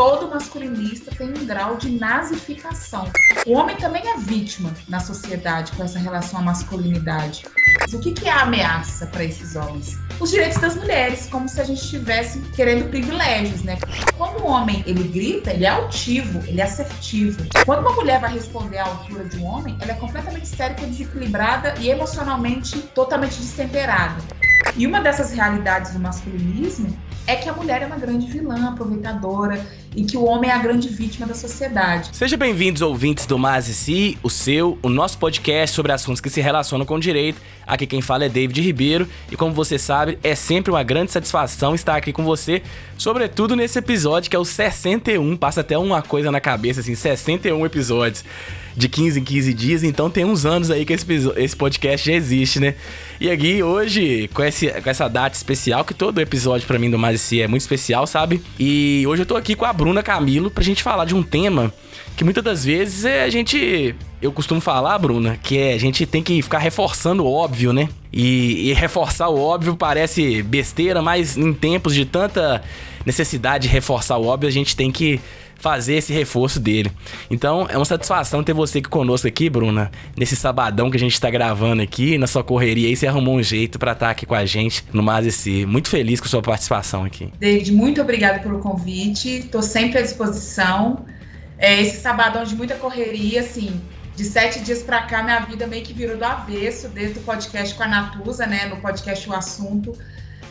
todo masculinista tem um grau de nazificação. O homem também é vítima na sociedade com essa relação à masculinidade. Mas o que, que é a ameaça para esses homens? Os direitos das mulheres, como se a gente estivesse querendo privilégios, né? Quando o homem ele grita, ele é altivo, ele é assertivo. Quando uma mulher vai responder à altura de um homem, ela é completamente histérica, desequilibrada e emocionalmente totalmente destemperada. E uma dessas realidades do masculinismo é que a mulher é uma grande vilã, aproveitadora, e que o homem é a grande vítima da sociedade. Seja bem-vindos, ouvintes do Mas e Si, o seu, o nosso podcast sobre assuntos que se relacionam com o direito. Aqui quem fala é David Ribeiro, e como você sabe, é sempre uma grande satisfação estar aqui com você, sobretudo nesse episódio que é o 61, passa até uma coisa na cabeça, assim, 61 episódios de 15 em 15 dias, então tem uns anos aí que esse, esse podcast já existe, né? E aqui hoje, com, esse, com essa data especial, que todo episódio para mim do Mais Si é muito especial, sabe? E hoje eu tô aqui com a Bruna Camilo pra gente falar de um tema que muitas das vezes é a gente. Eu costumo falar, Bruna, que é a gente tem que ficar reforçando o óbvio, né? E, e reforçar o óbvio parece besteira, mas em tempos de tanta necessidade de reforçar o óbvio, a gente tem que fazer esse reforço dele. Então, é uma satisfação ter você aqui conosco aqui, Bruna, nesse sabadão que a gente tá gravando aqui, na sua correria aí, você arrumou um jeito para estar tá aqui com a gente no Mazeci. Muito feliz com a sua participação aqui. David, muito obrigada pelo convite, tô sempre à disposição. É, esse sabadão de muita correria, assim, de sete dias para cá, minha vida meio que virou do avesso, desde o podcast com a Natuza, né, no podcast O Assunto,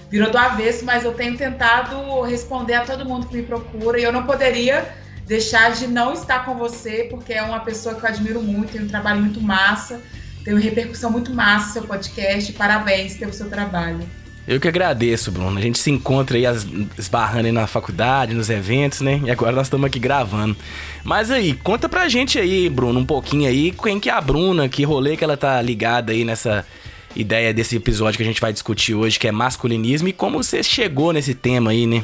virou do avesso, mas eu tenho tentado responder a todo mundo que me procura e eu não poderia deixar de não estar com você, porque é uma pessoa que eu admiro muito, tem um trabalho muito massa, tem uma repercussão muito massa seu podcast. Parabéns pelo seu trabalho. Eu que agradeço, Bruno. A gente se encontra aí esbarrando aí na faculdade, nos eventos, né? E agora nós estamos aqui gravando. Mas aí, conta pra gente aí, Bruno, um pouquinho aí, quem que é a Bruna, que rolê que ela tá ligada aí nessa ideia desse episódio que a gente vai discutir hoje, que é masculinismo, e como você chegou nesse tema aí, né?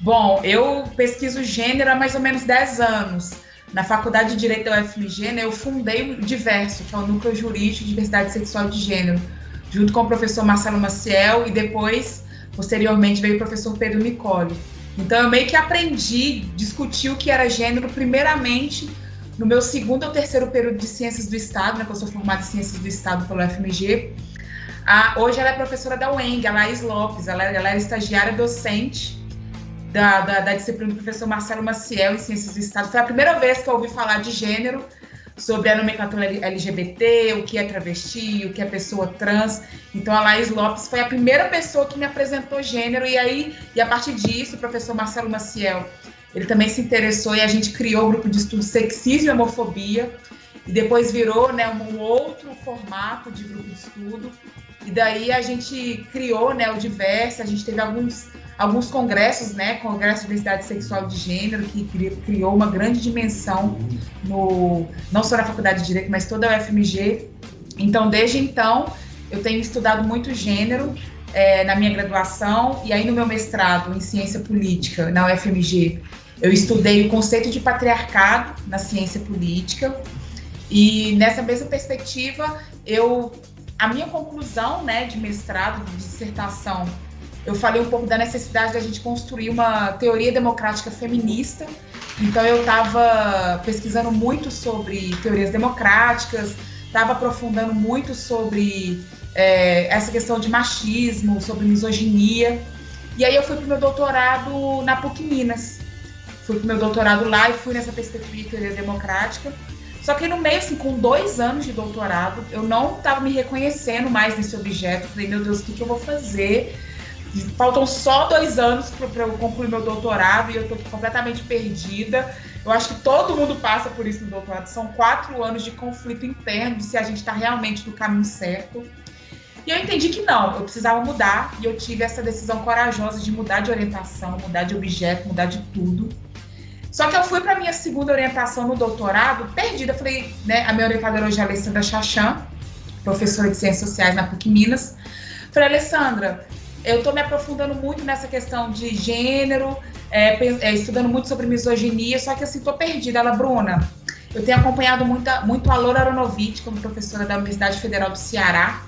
Bom, eu pesquiso gênero há mais ou menos 10 anos. Na Faculdade de Direito da UFMG, né, eu fundei o Diverso, que é o Núcleo Jurídico de Diversidade Sexual e de Gênero, junto com o professor Marcelo Maciel e depois, posteriormente, veio o professor Pedro Nicole. Então, eu meio que aprendi, discuti o que era gênero, primeiramente, no meu segundo ou terceiro período de Ciências do Estado, né, que eu sou formada em Ciências do Estado pela UFMG, a, hoje ela é professora da UENG, a Laís Lopes, ela, ela é estagiária docente da, da, da, disciplina do professor Marcelo Maciel em Ciências do Estado. Foi a primeira vez que eu ouvi falar de gênero, sobre a nomenclatura LGBT, o que é travesti, o que é pessoa trans. Então a Laís Lopes foi a primeira pessoa que me apresentou gênero, e aí, e a partir disso, o professor Marcelo Maciel, ele também se interessou e a gente criou o grupo de estudo Sexismo e Homofobia, e depois virou né, um outro formato de grupo de estudo. E daí a gente criou né, o Diverso, a gente teve alguns, alguns congressos, né? Congresso de Diversidade Sexual de Gênero, que criou uma grande dimensão no, não só na Faculdade de Direito, mas toda a UFMG. Então, desde então, eu tenho estudado muito gênero é, na minha graduação e aí no meu mestrado em Ciência Política na UFMG, eu estudei o conceito de patriarcado na ciência política e nessa mesma perspectiva eu a minha conclusão, né, de mestrado, de dissertação, eu falei um pouco da necessidade da gente construir uma teoria democrática feminista. Então eu estava pesquisando muito sobre teorias democráticas, estava aprofundando muito sobre é, essa questão de machismo, sobre misoginia. E aí eu fui para o meu doutorado na PUC Minas. Fui para o meu doutorado lá e fui nessa perspectiva de teoria democrática. Só que no meio, assim, com dois anos de doutorado, eu não estava me reconhecendo mais nesse objeto. Falei, meu Deus, o que, que eu vou fazer? Faltam só dois anos para eu concluir meu doutorado e eu estou completamente perdida. Eu acho que todo mundo passa por isso no doutorado. São quatro anos de conflito interno de se a gente está realmente no caminho certo. E eu entendi que não, eu precisava mudar e eu tive essa decisão corajosa de mudar de orientação, mudar de objeto, mudar de tudo. Só que eu fui para minha segunda orientação no doutorado perdida. Falei, né, a minha orientadora hoje é a Alessandra Chachan, professora de Ciências Sociais na PUC Minas. Falei, Alessandra, eu estou me aprofundando muito nessa questão de gênero, é, é, estudando muito sobre misoginia, só que assim, estou perdida. Ela, Bruna, eu tenho acompanhado muita, muito a Laura Aronovitch como professora da Universidade Federal do Ceará,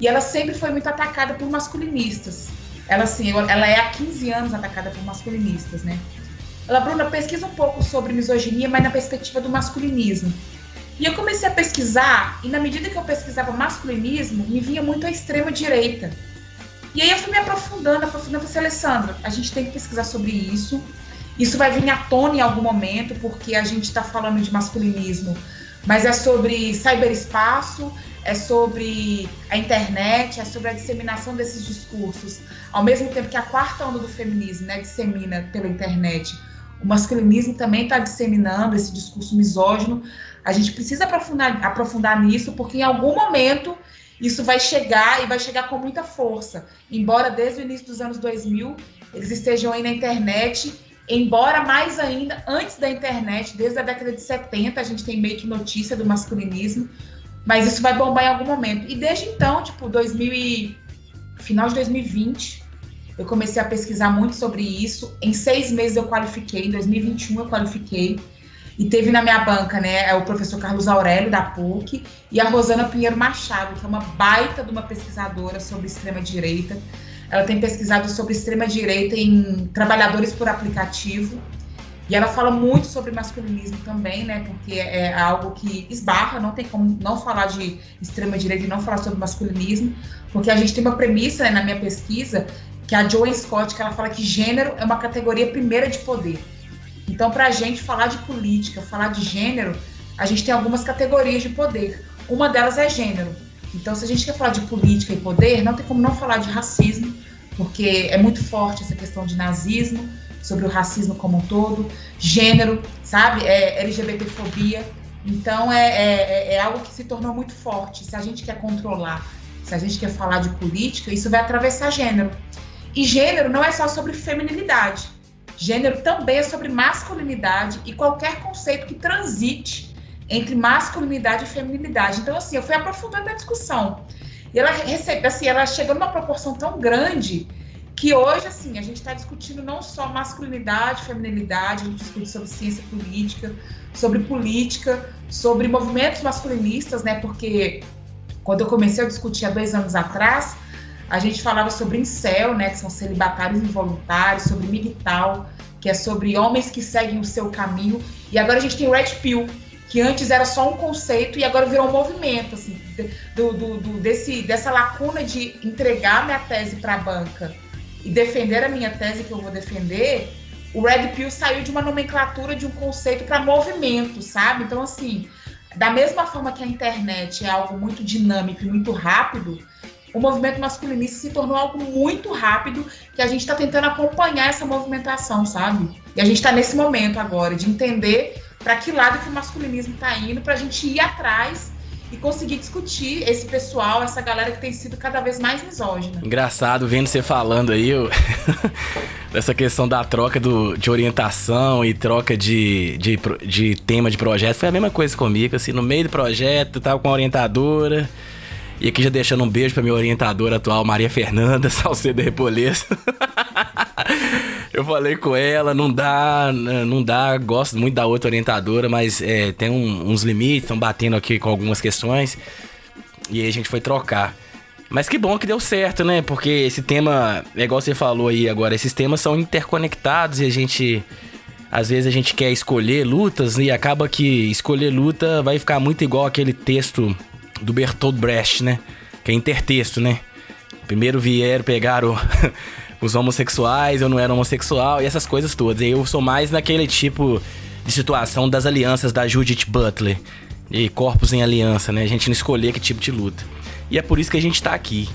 e ela sempre foi muito atacada por masculinistas. Ela, assim, ela é há 15 anos atacada por masculinistas, né? Ela, Bruna, pesquisa um pouco sobre misoginia, mas na perspectiva do masculinismo. E eu comecei a pesquisar, e na medida que eu pesquisava masculinismo, me vinha muito a extrema direita. E aí eu fui me aprofundando, aprofundando, falei, Alessandra, a gente tem que pesquisar sobre isso. Isso vai vir à tona em algum momento, porque a gente está falando de masculinismo, mas é sobre cyberespaço, é sobre a internet, é sobre a disseminação desses discursos. Ao mesmo tempo que a quarta onda do feminismo né, dissemina pela internet, o masculinismo também está disseminando esse discurso misógino. A gente precisa aprofundar, aprofundar nisso, porque em algum momento isso vai chegar e vai chegar com muita força. Embora desde o início dos anos 2000 eles estejam aí na internet, embora mais ainda antes da internet, desde a década de 70, a gente tem meio que notícia do masculinismo, mas isso vai bombar em algum momento. E desde então, tipo, 2000 e... final de 2020, eu comecei a pesquisar muito sobre isso. Em seis meses eu qualifiquei, em 2021 eu qualifiquei. E teve na minha banca, né, é o professor Carlos Aurélio, da PUC, e a Rosana Pinheiro Machado, que é uma baita de uma pesquisadora sobre extrema-direita. Ela tem pesquisado sobre extrema-direita em trabalhadores por aplicativo. E ela fala muito sobre masculinismo também, né? Porque é algo que esbarra, não tem como não falar de extrema-direita e não falar sobre masculinismo, porque a gente tem uma premissa né, na minha pesquisa, que é a Joan Scott, que ela fala que gênero é uma categoria primeira de poder. Então, para a gente falar de política, falar de gênero, a gente tem algumas categorias de poder. Uma delas é gênero. Então, se a gente quer falar de política e poder, não tem como não falar de racismo, porque é muito forte essa questão de nazismo, sobre o racismo como um todo, gênero, sabe? É LGBTfobia. Então, é, é, é algo que se tornou muito forte. Se a gente quer controlar, se a gente quer falar de política, isso vai atravessar gênero. E gênero não é só sobre feminilidade. Gênero também é sobre masculinidade e qualquer conceito que transite entre masculinidade e feminilidade. Então, assim, eu fui aprofundando a discussão. E ela recebe, assim, ela chegou numa proporção tão grande que hoje, assim, a gente está discutindo não só masculinidade, feminilidade, a gente discute sobre ciência política, sobre política, sobre movimentos masculinistas, né? Porque quando eu comecei a discutir há dois anos atrás, a gente falava sobre incel, né? Que são celibatários involuntários, sobre migtal, que é sobre homens que seguem o seu caminho. E agora a gente tem o Red Pill, que antes era só um conceito e agora virou um movimento, assim, do, do, do desse, dessa lacuna de entregar minha tese para a banca e defender a minha tese que eu vou defender, o Red Pill saiu de uma nomenclatura de um conceito para movimento, sabe? Então, assim, da mesma forma que a internet é algo muito dinâmico e muito rápido, o movimento masculinista se tornou algo muito rápido que a gente está tentando acompanhar essa movimentação, sabe? E a gente está nesse momento agora de entender para que lado que o masculinismo está indo, para a gente ir atrás e conseguir discutir esse pessoal, essa galera que tem sido cada vez mais misógina. Engraçado vendo você falando aí eu... dessa questão da troca do, de orientação e troca de, de, de tema de projeto. Foi a mesma coisa comigo, assim, no meio do projeto, tava com a orientadora. E aqui já deixando um beijo pra minha orientadora atual, Maria Fernanda, Salcedo Repoleza. eu falei com ela, não dá, não dá, gosto muito da outra orientadora, mas é, tem um, uns limites, estão batendo aqui com algumas questões. E aí a gente foi trocar. Mas que bom que deu certo, né? Porque esse tema, é igual você falou aí agora, esses temas são interconectados e a gente. Às vezes a gente quer escolher lutas e acaba que escolher luta vai ficar muito igual aquele texto do Bertolt Brecht, né? Que é intertexto, né? Primeiro vieram, pegaram os homossexuais, eu não era homossexual e essas coisas todas. E eu sou mais naquele tipo de situação das alianças da Judith Butler. De corpos em aliança, né? A gente não escolher que tipo de luta. E é por isso que a gente tá aqui.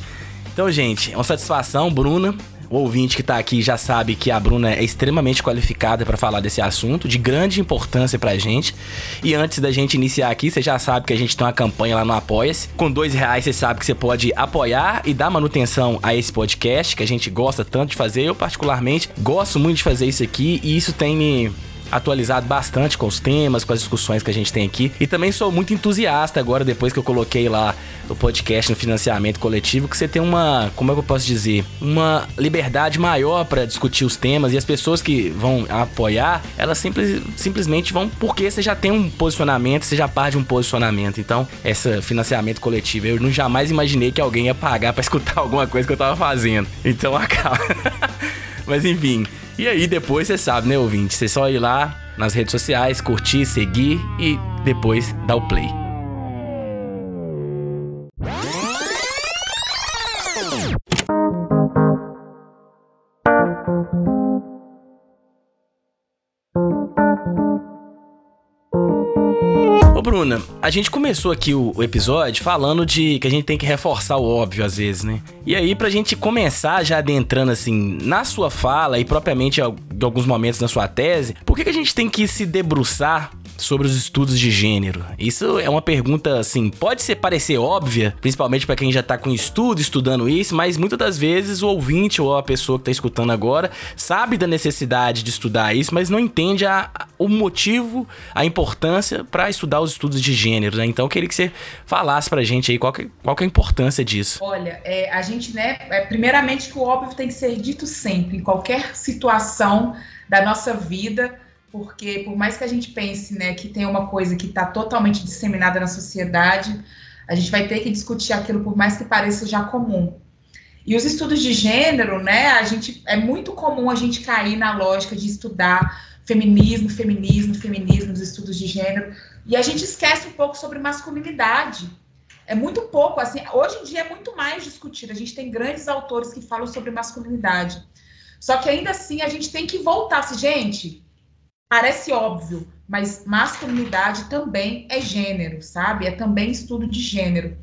Então, gente, é uma satisfação, Bruna. O ouvinte que está aqui já sabe que a Bruna é extremamente qualificada para falar desse assunto, de grande importância para a gente. E antes da gente iniciar aqui, você já sabe que a gente tem uma campanha lá no Apoia-se. Com dois reais você sabe que você pode apoiar e dar manutenção a esse podcast, que a gente gosta tanto de fazer. Eu, particularmente, gosto muito de fazer isso aqui e isso tem me atualizado bastante com os temas, com as discussões que a gente tem aqui. E também sou muito entusiasta agora, depois que eu coloquei lá o podcast no financiamento coletivo, que você tem uma, como é que eu posso dizer, uma liberdade maior para discutir os temas e as pessoas que vão apoiar, elas simples, simplesmente vão porque você já tem um posicionamento, você já parte de um posicionamento. Então, esse financiamento coletivo, eu não jamais imaginei que alguém ia pagar para escutar alguma coisa que eu tava fazendo. Então, acaba. Mas enfim, E aí depois você sabe, né, ouvinte? Você só ir lá nas redes sociais, curtir, seguir e depois dar o play. Bruna, a gente começou aqui o, o, episódio falando de que a gente tem que reforçar o óbvio às vezes, né? E aí, pra gente começar já adentrando assim na sua fala e propriamente em alguns momentos na sua tese, por que, que a gente tem que se debruçar sobre os estudos de gênero? Isso é uma pergunta assim, pode ser parecer óbvia, principalmente para quem já tá com estudo, estudando isso, mas muitas das vezes o ouvinte ou a pessoa que tá escutando agora sabe da necessidade de estudar isso, mas não entende a, o motivo, a importância para estudar os estudos de gênero, né? Então eu queria que você falasse pra gente aí qual que, qual que é a importância disso. Olha, é, a gente, né, é, primeiramente que o óbvio tem que ser dito sempre, em qualquer situação da nossa vida, porque por mais que a gente pense né, que tem uma coisa que está totalmente disseminada na sociedade, a gente vai ter que discutir aquilo por mais que pareça já comum. E os estudos de gênero, né, a gente é muito comum a gente cair na lógica de estudar feminismo, feminismo, feminismo, nos estudos de gênero, e a gente esquece um pouco sobre masculinidade. É muito pouco, assim, hoje em dia é muito mais discutido. A gente tem grandes autores que falam sobre masculinidade. Só que ainda assim a gente tem que voltar, assim, gente, Parece óbvio, mas masculinidade também é gênero, sabe? É também estudo de gênero.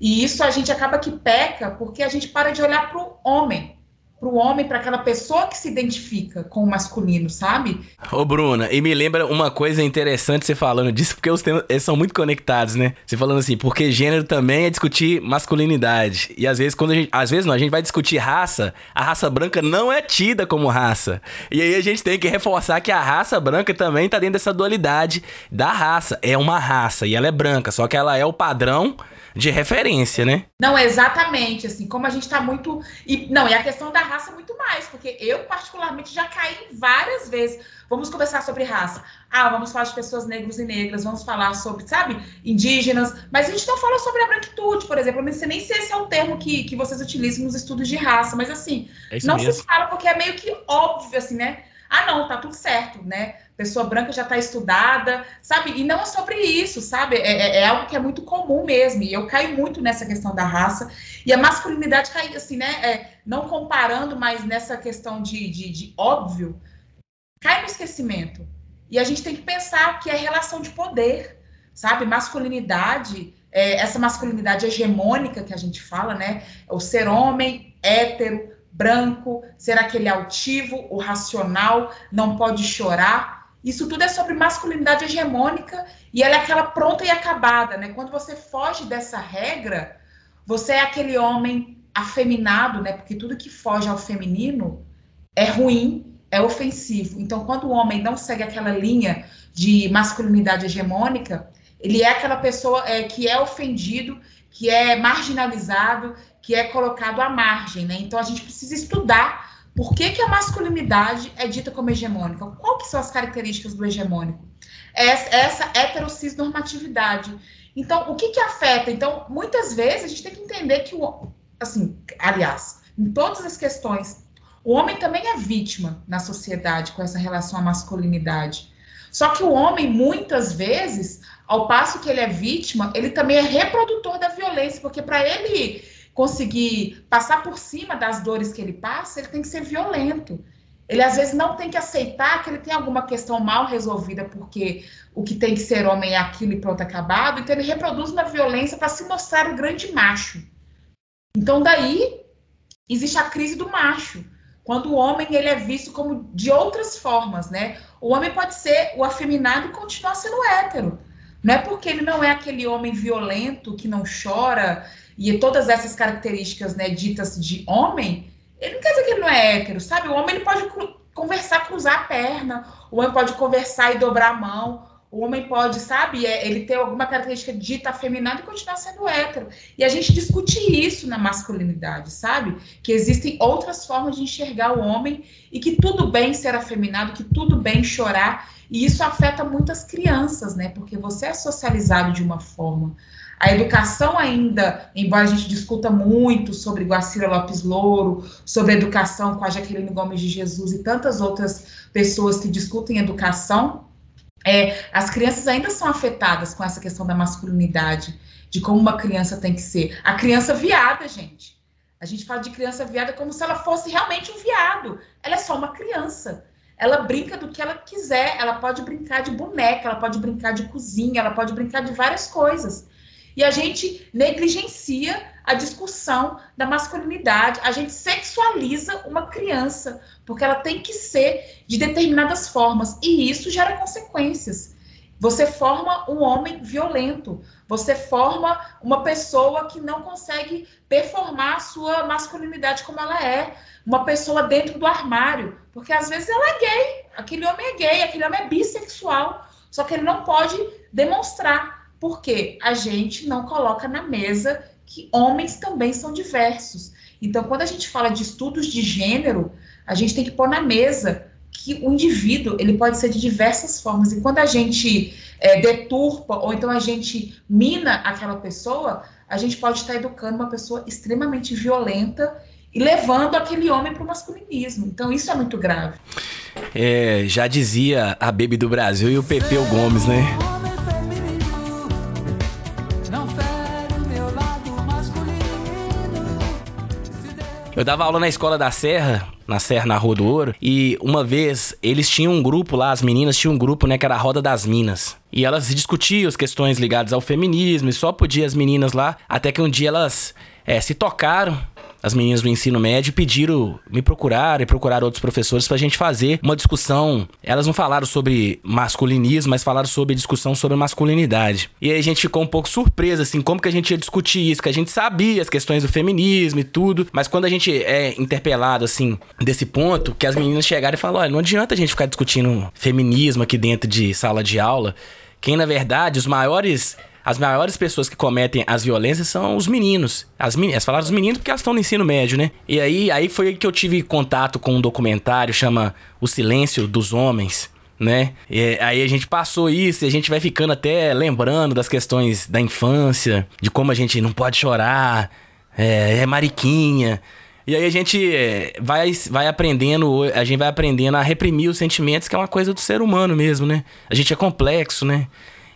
E isso a gente acaba que peca porque a gente para de olhar para o homem para o homem, para aquela pessoa que se identifica com o masculino, sabe? Ô, Bruna, e me lembra uma coisa interessante você falando disso, porque os temas eles são muito conectados, né? Você falando assim, porque gênero também é discutir masculinidade. E às vezes, quando a gente. Às vezes não, a gente vai discutir raça, a raça branca não é tida como raça. E aí a gente tem que reforçar que a raça branca também tá dentro dessa dualidade da raça. É uma raça e ela é branca, só que ela é o padrão de referência, né? Não, exatamente, assim, como a gente tá muito. E, não, e a questão da raça muito mais, porque eu, particularmente, já caí várias vezes. Vamos conversar sobre raça. Ah, vamos falar de pessoas negras e negras, vamos falar sobre, sabe, indígenas, mas a gente não fala sobre a branquitude, por exemplo. Eu não sei nem se esse é o termo que, que vocês utilizam nos estudos de raça, mas assim, é não mesmo. se fala porque é meio que óbvio, assim, né? Ah, não, tá tudo certo, né? Pessoa branca já tá estudada, sabe? E não é sobre isso, sabe? É, é, é, algo que é muito comum mesmo. E eu caio muito nessa questão da raça. E a masculinidade cai, assim, né? É, não comparando, mas nessa questão de, de, de óbvio, cai no esquecimento. E a gente tem que pensar que é relação de poder, sabe? Masculinidade, é, essa masculinidade hegemônica que a gente fala, né? O ser homem, hétero, branco, ser aquele altivo, o racional, não pode chorar. Isso tudo é sobre masculinidade hegemônica e ela é aquela pronta e acabada, né? Quando você foge dessa regra, você é aquele homem afeminado, né? Porque tudo que foge ao feminino é ruim, é ofensivo. Então, quando o homem não segue aquela linha de masculinidade hegemônica, ele é aquela pessoa é, que é ofendido, que é marginalizado, que é colocado à margem, né? Então a gente precisa estudar por que, que a masculinidade é dita como hegemônica. Qual que são as características do hegemônico? Essa, essa. Então, o que que afeta? Então, muitas vezes a gente tem que entender que o, assim, aliás, em todas as questões, o homem também é vítima na sociedade com essa relação à masculinidade. Só que o homem, muitas vezes, ao passo que ele é vítima, ele também é reprodutor da violência, porque para ele conseguir passar por cima das dores que ele passa, ele tem que ser violento. Ele às vezes não tem que aceitar que ele tem alguma questão mal resolvida, porque o que tem que ser homem é aquilo e pronto, acabado. Então ele reproduz uma violência para se mostrar o grande macho. Então daí existe a crise do macho, quando o homem ele é visto como de outras formas, né? O homem pode ser o afeminado e continuar sendo hétero. Não é porque ele não é aquele homem violento que não chora, e todas essas características né, ditas de homem, ele não quer dizer que ele não é hétero, sabe? O homem ele pode conversar, cruzar a perna, o homem pode conversar e dobrar a mão, o homem pode, sabe, é, ele ter alguma característica dita afeminada e continuar sendo hétero. E a gente discute isso na masculinidade, sabe? Que existem outras formas de enxergar o homem e que tudo bem ser afeminado, que tudo bem chorar. E isso afeta muitas crianças, né? Porque você é socializado de uma forma. A educação ainda, embora a gente discuta muito sobre Guacira Lopes Louro, sobre educação com a Jaqueline Gomes de Jesus e tantas outras pessoas que discutem educação, é, as crianças ainda são afetadas com essa questão da masculinidade, de como uma criança tem que ser. A criança viada, gente. A gente fala de criança viada como se ela fosse realmente um viado. Ela é só uma criança. Ela brinca do que ela quiser. Ela pode brincar de boneca, ela pode brincar de cozinha, ela pode brincar de várias coisas. E a gente negligencia a discussão da masculinidade, a gente sexualiza uma criança, porque ela tem que ser de determinadas formas, e isso gera consequências. Você forma um homem violento, você forma uma pessoa que não consegue performar a sua masculinidade como ela é, uma pessoa dentro do armário, porque às vezes ela é gay, aquele homem é gay, aquele homem é bissexual, só que ele não pode demonstrar, porque a gente não coloca na mesa que homens também são diversos. Então, quando a gente fala de estudos de gênero, a gente tem que pôr na mesa que o indivíduo ele pode ser de diversas formas. E quando a gente é, deturpa ou então a gente mina aquela pessoa, a gente pode estar educando uma pessoa extremamente violenta e levando aquele homem para o masculinismo. Então isso é muito grave. É, já dizia a Baby do Brasil e o Pepeu Gomes, né? Eu dava aula na escola da Serra, na Serra, na Rua do Ouro, e uma vez eles tinham um grupo lá, as meninas tinham um grupo, né, que era a Roda das Minas. E elas discutiam as questões ligadas ao feminismo, e só podia as meninas lá, até que um dia elas é, se tocaram as meninas do ensino médio pediram, me procuraram e procuraram outros professores pra gente fazer uma discussão. Elas não falaram sobre masculinismo, mas falaram sobre discussão sobre masculinidade. E aí a gente ficou um pouco surpresa, assim, como que a gente ia discutir isso, que a gente sabia as questões do feminismo e tudo, mas quando a gente é interpelado, assim, desse ponto, que as meninas chegaram e falaram, olha, não adianta a gente ficar discutindo feminismo aqui dentro de sala de aula, quem na verdade os maiores as maiores pessoas que cometem as violências são os meninos. As meninas, falaram dos meninos porque elas estão no ensino médio, né? E aí, aí foi que eu tive contato com um documentário chama O Silêncio dos Homens, né? E aí a gente passou isso e a gente vai ficando até lembrando das questões da infância, de como a gente não pode chorar, é, é mariquinha. E aí a gente é, vai, vai aprendendo, a gente vai aprendendo a reprimir os sentimentos, que é uma coisa do ser humano mesmo, né? A gente é complexo, né?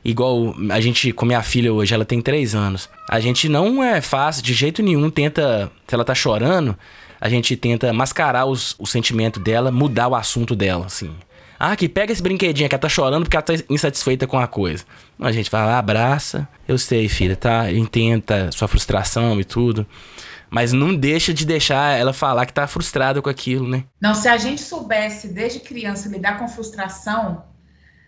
Igual a gente, com minha filha hoje, ela tem três anos. A gente não é fácil, de jeito nenhum, tenta, se ela tá chorando, a gente tenta mascarar os, o sentimento dela, mudar o assunto dela, assim. Ah, que pega esse brinquedinho que ela tá chorando porque ela tá insatisfeita com a coisa. A gente lá, abraça. Eu sei, filha, tá? Intenta sua frustração e tudo. Mas não deixa de deixar ela falar que tá frustrada com aquilo, né? Não, se a gente soubesse desde criança lidar com frustração,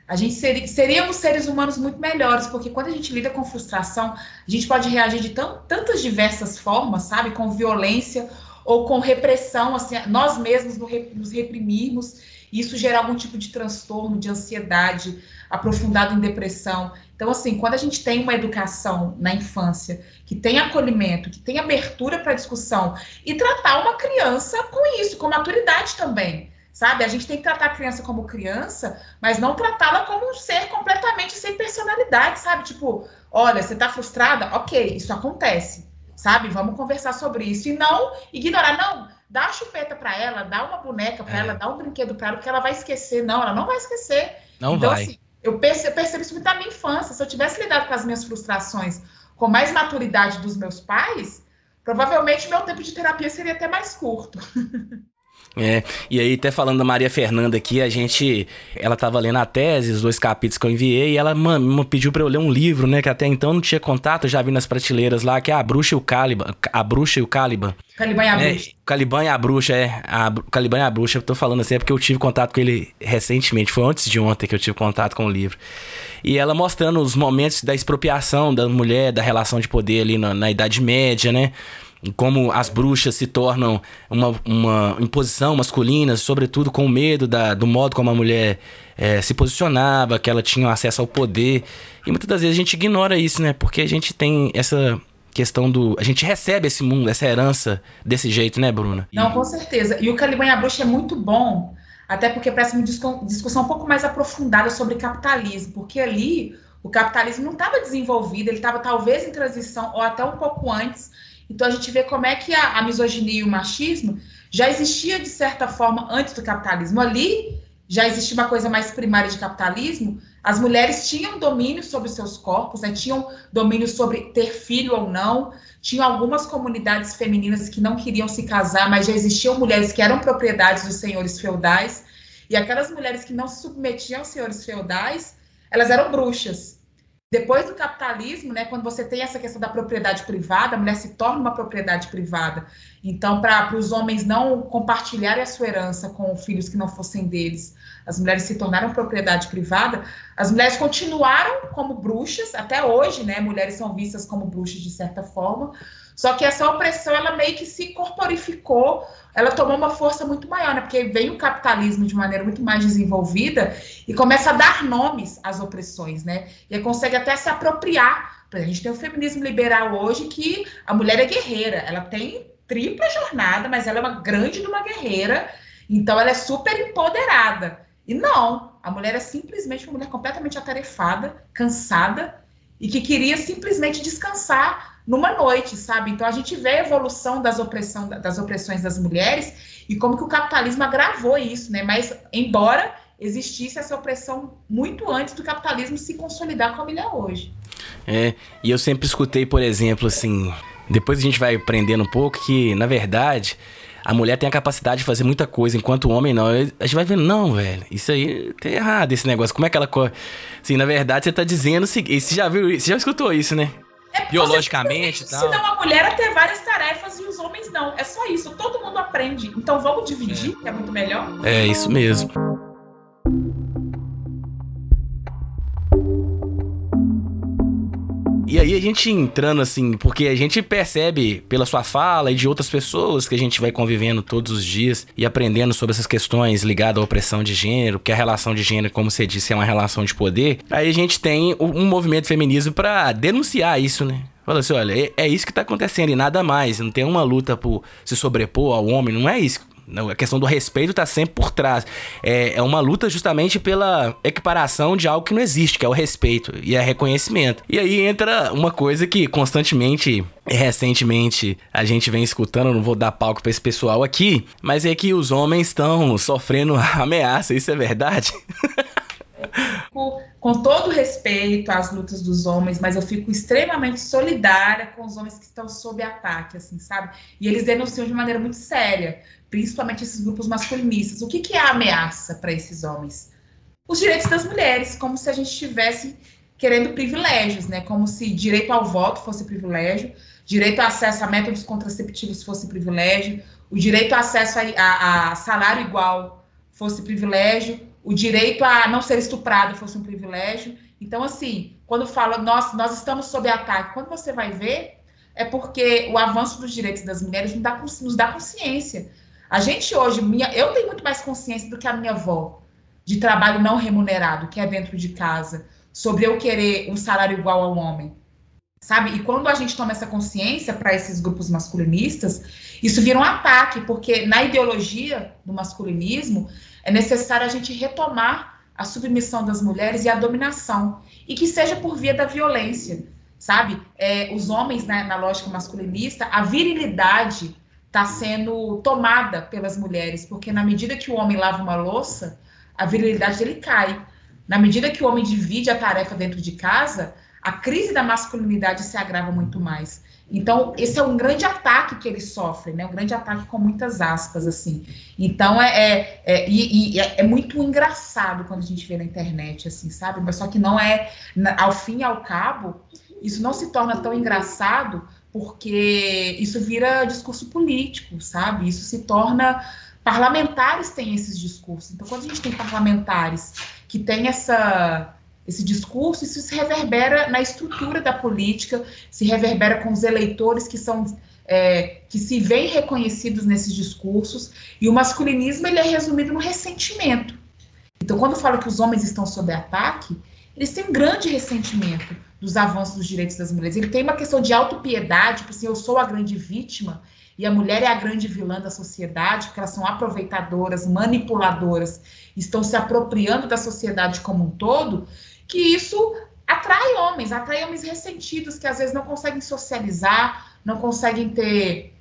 a gente seria, seríamos seres humanos muito melhores, porque quando a gente lida com frustração, a gente pode reagir de tão, tantas diversas formas, sabe? Com violência ou com repressão, assim, nós mesmos nos reprimirmos, e isso gera algum tipo de transtorno, de ansiedade, aprofundado em depressão. Então, assim, quando a gente tem uma educação na infância que tem acolhimento, que tem abertura para discussão, e tratar uma criança com isso, com maturidade também sabe? A gente tem que tratar a criança como criança, mas não tratá-la como um ser completamente sem personalidade, sabe? Tipo, olha, você tá frustrada? Ok, isso acontece, sabe? Vamos conversar sobre isso e não ignorar, não. Dá a chupeta para ela, dá uma boneca para é. ela, dá um brinquedo para ela, porque ela vai esquecer. Não, ela não vai esquecer. Não então, vai. Assim, eu percebo, eu percebo isso muito na minha infância. Se eu tivesse lidado com as minhas frustrações com mais maturidade dos meus pais, provavelmente meu tempo de terapia seria até mais curto. É, e aí até falando da Maria Fernanda aqui, a gente, ela tava lendo a tese, os dois capítulos que eu enviei, e ela me pediu para eu ler um livro, né, que até então não tinha contato, já vi nas prateleiras lá, que é A Bruxa e o Caliban, A Bruxa e o Caliban. Caliban e a é, Bruxa. Caliban e a Bruxa, é, a Caliban e a Bruxa, eu tô falando assim, é porque eu tive contato com ele recentemente, foi antes de ontem que eu tive contato com o livro. E ela mostrando os momentos da expropriação da mulher, da relação de poder ali na, na Idade Média, né, como as bruxas se tornam uma, uma imposição masculina, sobretudo com medo da, do modo como a mulher é, se posicionava, que ela tinha acesso ao poder. E muitas das vezes a gente ignora isso, né? Porque a gente tem essa questão do. A gente recebe esse mundo, essa herança desse jeito, né, Bruna? Não, com certeza. E o Caliban a Bruxa é muito bom, até porque parece uma discussão um pouco mais aprofundada sobre capitalismo, porque ali O capitalismo não estava desenvolvido, ele estava talvez em transição ou até um pouco antes. Então a gente vê como é que a, a misoginia e o machismo já existia de certa forma antes do capitalismo. Ali já existia uma coisa mais primária de capitalismo. As mulheres tinham domínio sobre seus corpos, né? tinham domínio sobre ter filho ou não. Tinham algumas comunidades femininas que não queriam se casar, mas já existiam mulheres que eram propriedades dos senhores feudais. E aquelas mulheres que não se submetiam aos senhores feudais, elas eram bruxas. Depois do capitalismo, né, quando você tem essa questão da propriedade privada, a mulher se torna uma propriedade privada. Então, para os homens não compartilharem a sua herança com filhos que não fossem deles, as mulheres se tornaram propriedade privada. As mulheres continuaram como bruxas, até hoje, né? Mulheres são vistas como bruxas de certa forma, só que essa opressão, ela meio que se corporificou, ela tomou uma força muito maior, né? Porque vem o capitalismo de maneira muito mais desenvolvida e começa a dar nomes às opressões, né? E consegue até se apropriar. A gente tem o feminismo liberal hoje que a mulher é guerreira, ela tem tripla jornada, mas ela é uma grande de uma guerreira, então ela é super empoderada. E não, a mulher é simplesmente uma mulher completamente atarefada, cansada e que queria simplesmente descansar numa noite, sabe? Então a gente vê a evolução das, opressão, das opressões das mulheres e como que o capitalismo agravou isso, né? Mas embora existisse essa opressão muito antes do capitalismo se consolidar como ele é hoje. É, e eu sempre escutei, por exemplo, assim, depois a gente vai aprendendo um pouco que, na verdade, a mulher tem a capacidade de fazer muita coisa, enquanto o homem não. A gente vai vendo, não, velho, isso aí tá errado, esse negócio. Como é que ela. Assim, na verdade, você tá dizendo. Você já viu, você já escutou isso, né? É biologicamente e tal. Senão a mulher a ter várias tarefas e os homens não. É só isso. Todo mundo aprende. Então vamos dividir, é. que é muito melhor. É isso mesmo. E aí a gente entrando assim, porque a gente percebe pela sua fala e de outras pessoas que a gente vai convivendo todos os dias e aprendendo sobre essas questões ligadas à opressão de gênero, que a relação de gênero, como você disse, é uma relação de poder. Aí a gente tem um movimento feminismo para denunciar isso, né? Fala assim, olha, é, é isso que tá acontecendo e nada mais. Não tem uma luta por se sobrepor ao homem, não é isso a questão do respeito está sempre por trás. É, é uma luta justamente pela equiparação de algo que não existe, que é o respeito e é reconhecimento. E aí entra uma coisa que constantemente recentemente a gente vem escutando, não vou dar palco para esse pessoal aqui, mas é que os homens estão sofrendo ameaça, isso é verdade? com todo respeito às lutas dos homens, mas eu fico extremamente solidária com os homens que estão sob ataque, assim, sabe? E eles denunciam de maneira muito séria, principalmente esses grupos masculinistas. O que, que é a ameaça para esses homens? Os direitos das mulheres, como se a gente estivesse querendo privilégios, né? Como se direito ao voto fosse privilégio, direito ao acesso a métodos contraceptivos fosse privilégio, o direito ao acesso a, a, a salário igual fosse privilégio, o direito a não ser estuprado fosse um privilégio. Então, assim, quando fala, nós, nós estamos sob ataque, quando você vai ver, é porque o avanço dos direitos das mulheres nos dá, nos dá consciência. A gente hoje, minha, eu tenho muito mais consciência do que a minha avó de trabalho não remunerado, que é dentro de casa, sobre eu querer um salário igual ao homem. Sabe? E quando a gente toma essa consciência para esses grupos masculinistas, isso vira um ataque, porque na ideologia do masculinismo, é necessário a gente retomar a submissão das mulheres e a dominação, e que seja por via da violência, sabe? É, os homens, né, na lógica masculinista, a virilidade está sendo tomada pelas mulheres, porque na medida que o homem lava uma louça, a virilidade dele cai. Na medida que o homem divide a tarefa dentro de casa, a crise da masculinidade se agrava muito mais. Então, esse é um grande ataque que eles sofrem, né? Um grande ataque com muitas aspas, assim. Então, é, é, é, e é, é muito engraçado quando a gente vê na internet, assim, sabe? Mas só que não é, ao fim e ao cabo, isso não se torna tão engraçado porque isso vira discurso político, sabe? Isso se torna. Parlamentares têm esses discursos. Então, quando a gente tem parlamentares que têm essa esse discurso, isso se reverbera na estrutura da política, se reverbera com os eleitores que são é, que se veem reconhecidos nesses discursos, e o masculinismo ele é resumido no ressentimento. Então, quando eu falo que os homens estão sob ataque, eles têm um grande ressentimento dos avanços dos direitos das mulheres. Ele tem uma questão de autopiedade, tipo assim, eu sou a grande vítima e a mulher é a grande vilã da sociedade, porque elas são aproveitadoras, manipuladoras, estão se apropriando da sociedade como um todo, que isso atrai homens, atrai homens ressentidos que às vezes não conseguem socializar, não conseguem ter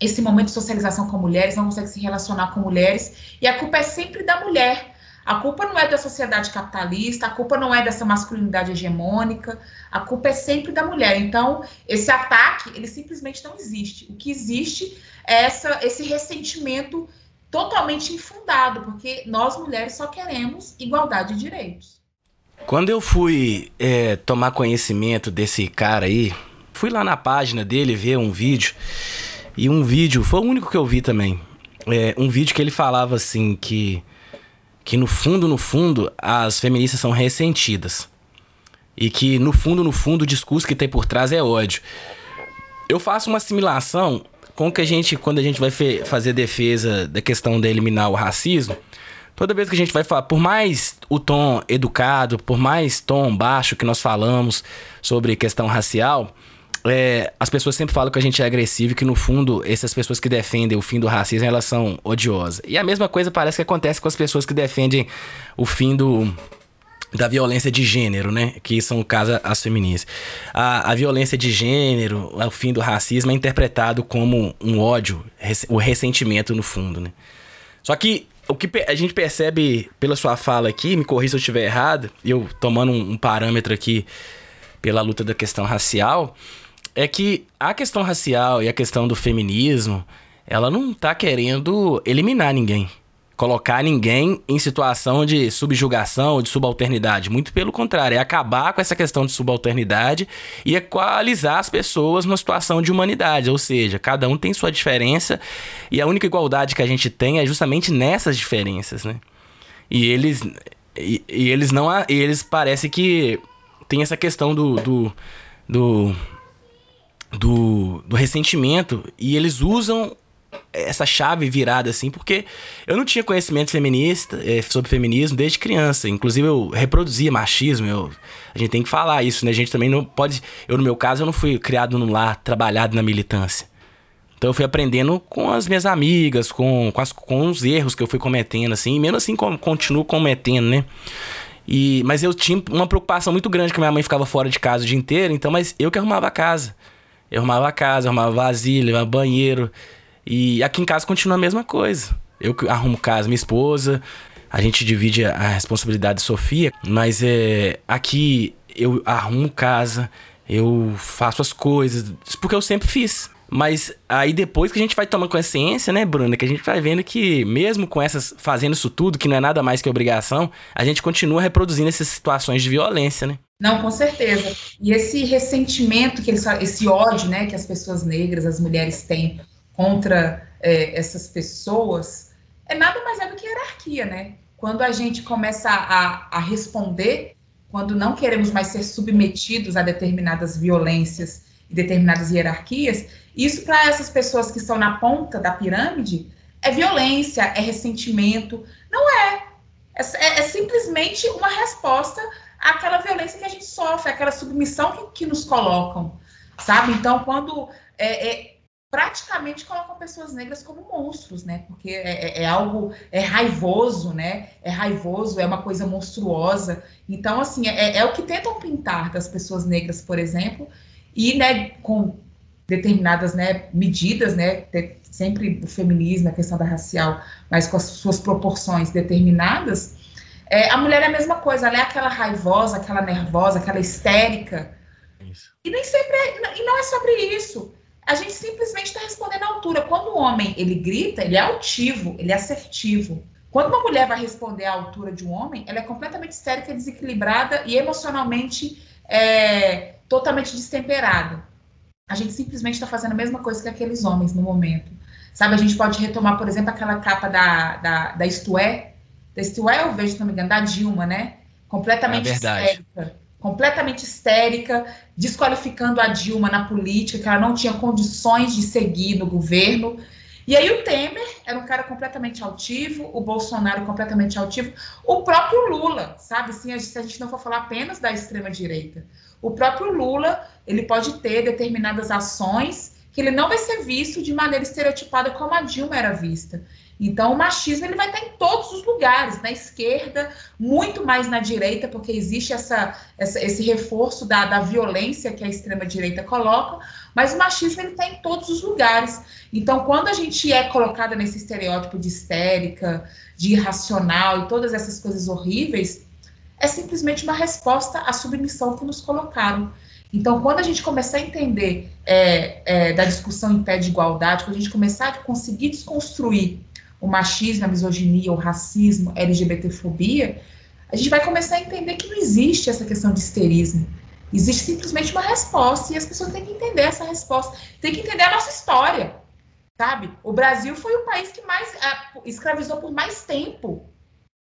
esse momento de socialização com mulheres, não conseguem se relacionar com mulheres, e a culpa é sempre da mulher. A culpa não é da sociedade capitalista, a culpa não é dessa masculinidade hegemônica, a culpa é sempre da mulher. Então, esse ataque, ele simplesmente não existe. O que existe é essa, esse ressentimento totalmente infundado, porque nós mulheres só queremos igualdade de direitos. Quando eu fui é, tomar conhecimento desse cara aí, fui lá na página dele ver um vídeo, e um vídeo, foi o único que eu vi também, é, um vídeo que ele falava assim que que no fundo, no fundo, as feministas são ressentidas. E que no fundo, no fundo, o discurso que tem por trás é ódio. Eu faço uma assimilação com que a gente, quando a gente vai fazer defesa da questão de eliminar o racismo, toda vez que a gente vai falar, por mais o tom educado, por mais tom baixo que nós falamos sobre questão racial, é, as pessoas sempre falam que a gente é agressivo e que, no fundo, essas pessoas que defendem o fim do racismo, elas são odiosas. E a mesma coisa parece que acontece com as pessoas que defendem o fim do, da violência de gênero, né? Que são, no caso, as feministas. A, a violência de gênero, o fim do racismo é interpretado como um ódio, o ressentimento no fundo, né? Só que o que a gente percebe pela sua fala aqui, me corrija se eu estiver errado, eu tomando um, um parâmetro aqui pela luta da questão racial, é que a questão racial e a questão do feminismo, ela não tá querendo eliminar ninguém. Colocar ninguém em situação de subjugação ou de subalternidade. Muito pelo contrário, é acabar com essa questão de subalternidade e equalizar as pessoas numa situação de humanidade. Ou seja, cada um tem sua diferença e a única igualdade que a gente tem é justamente nessas diferenças, né? E eles. E, e eles não. E eles parece que tem essa questão do, do, do do, do ressentimento e eles usam essa chave virada assim, porque eu não tinha conhecimento feminista é, sobre feminismo desde criança. Inclusive eu reproduzia machismo. Eu, a gente tem que falar isso, né? A gente também não pode. Eu, no meu caso, eu não fui criado num lar, trabalhado na militância. Então eu fui aprendendo com as minhas amigas, com, com, as, com os erros que eu fui cometendo, assim, mesmo assim continuo cometendo, né? E, mas eu tinha uma preocupação muito grande que minha mãe ficava fora de casa o dia inteiro, então, mas eu que arrumava a casa. Eu arrumava a casa, arrumava vasilha, arrumava banheiro. E aqui em casa continua a mesma coisa. Eu arrumo casa, minha esposa, a gente divide a responsabilidade de Sofia, mas é, aqui eu arrumo casa, eu faço as coisas, porque eu sempre fiz. Mas aí depois que a gente vai tomando consciência, né, Bruna, que a gente vai vendo que mesmo com essas fazendo isso tudo, que não é nada mais que obrigação, a gente continua reproduzindo essas situações de violência, né? Não, com certeza. E esse ressentimento, que eles, esse ódio né, que as pessoas negras, as mulheres têm contra é, essas pessoas, é nada mais é do que hierarquia, né? Quando a gente começa a, a responder, quando não queremos mais ser submetidos a determinadas violências e determinadas hierarquias, isso para essas pessoas que estão na ponta da pirâmide é violência, é ressentimento. Não é. É, é, é simplesmente uma resposta aquela violência que a gente sofre, aquela submissão que, que nos colocam, sabe? Então, quando é, é, praticamente colocam pessoas negras como monstros, né? Porque é, é, é, algo é raivoso, né? É raivoso, é uma coisa monstruosa. Então, assim, é, é o que tentam pintar das pessoas negras, por exemplo, e né, com determinadas né, medidas, né? Sempre o feminismo, a questão da racial, mas com as suas proporções determinadas é, a mulher é a mesma coisa, ela é aquela raivosa, aquela nervosa, aquela histérica. Isso. E nem sempre é, e não é sobre isso. A gente simplesmente está respondendo à altura. Quando o homem ele grita, ele é altivo, ele é assertivo. Quando uma mulher vai responder à altura de um homem, ela é completamente histérica, desequilibrada e emocionalmente é, totalmente destemperada. A gente simplesmente está fazendo a mesma coisa que aqueles homens no momento. Sabe, a gente pode retomar, por exemplo, aquela capa da, da, da Isto É, desse eu vejo, se não me engano, da Dilma, né? Completamente é histérica. Completamente histérica, desqualificando a Dilma na política, que ela não tinha condições de seguir no governo. E aí o Temer era um cara completamente altivo, o Bolsonaro completamente altivo, o próprio Lula, sabe? Assim, se a gente não for falar apenas da extrema direita, o próprio Lula ele pode ter determinadas ações que ele não vai ser visto de maneira estereotipada como a Dilma era vista. Então, o machismo ele vai estar em todos os lugares, na esquerda, muito mais na direita, porque existe essa, essa esse reforço da, da violência que a extrema-direita coloca, mas o machismo ele está em todos os lugares. Então, quando a gente é colocada nesse estereótipo de histérica, de irracional e todas essas coisas horríveis, é simplesmente uma resposta à submissão que nos colocaram. Então, quando a gente começar a entender é, é, da discussão em pé de igualdade, quando a gente começar a conseguir desconstruir o machismo, a misoginia, o racismo, a LGBTfobia, a gente vai começar a entender que não existe essa questão de histerismo. Existe simplesmente uma resposta e as pessoas têm que entender essa resposta, têm que entender a nossa história, sabe? O Brasil foi o país que mais escravizou por mais tempo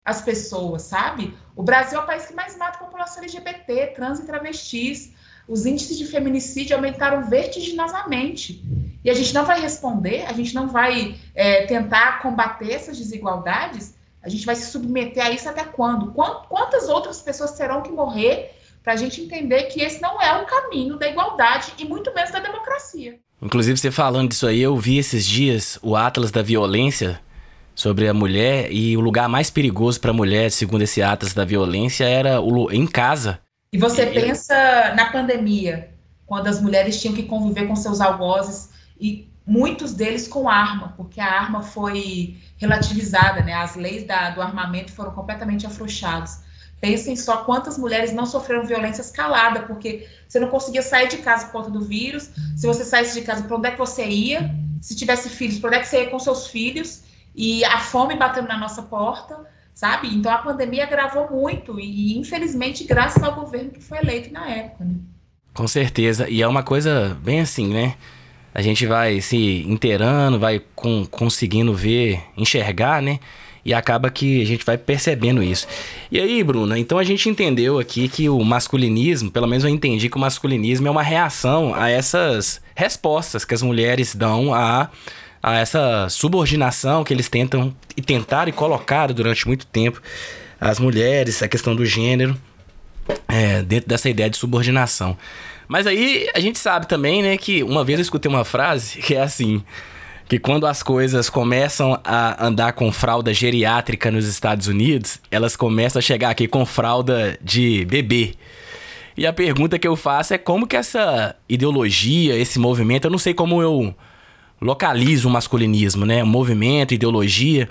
as pessoas, sabe? O Brasil é o país que mais mata a população LGBT, trans e travestis. Os índices de feminicídio aumentaram vertiginosamente. E a gente não vai responder, a gente não vai é, tentar combater essas desigualdades, a gente vai se submeter a isso até quando? Quantas outras pessoas terão que morrer para a gente entender que esse não é o caminho da igualdade e muito menos da democracia? Inclusive, você falando disso aí, eu vi esses dias o Atlas da Violência sobre a mulher e o lugar mais perigoso para a mulher, segundo esse Atlas da Violência, era o, em casa. E você e pensa na pandemia, quando as mulheres tinham que conviver com seus algozes e muitos deles com arma, porque a arma foi relativizada, né? As leis da, do armamento foram completamente afrouxadas. Pensem só quantas mulheres não sofreram violência escalada, porque você não conseguia sair de casa por conta do vírus. Se você saísse de casa, para onde é que você ia? Se tivesse filhos, para onde é que você ia com seus filhos? E a fome batendo na nossa porta, sabe? Então a pandemia agravou muito, e infelizmente, graças ao governo que foi eleito na época. Né? Com certeza. E é uma coisa bem assim, né? a gente vai se inteirando, vai com, conseguindo ver, enxergar, né? E acaba que a gente vai percebendo isso. E aí, Bruna, então a gente entendeu aqui que o masculinismo, pelo menos eu entendi que o masculinismo é uma reação a essas respostas que as mulheres dão a, a essa subordinação que eles tentam e tentaram e colocaram durante muito tempo as mulheres, a questão do gênero, é, dentro dessa ideia de subordinação. Mas aí a gente sabe também, né, que uma vez eu escutei uma frase que é assim: que quando as coisas começam a andar com fralda geriátrica nos Estados Unidos, elas começam a chegar aqui com fralda de bebê. E a pergunta que eu faço é como que essa ideologia, esse movimento, eu não sei como eu localizo o masculinismo, né? Movimento, ideologia,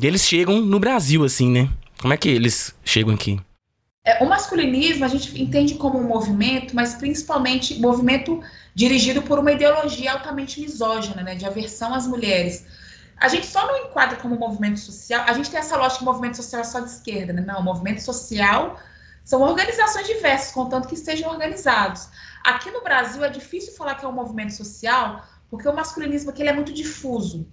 eles chegam no Brasil assim, né? Como é que eles chegam aqui? É, o masculinismo a gente entende como um movimento, mas principalmente movimento dirigido por uma ideologia altamente misógina, né, de aversão às mulheres. A gente só não enquadra como movimento social, a gente tem essa lógica que o movimento social é só de esquerda, né? Não, o movimento social são organizações diversas, contanto que estejam organizados. Aqui no Brasil é difícil falar que é um movimento social, porque o masculinismo aqui é muito difuso.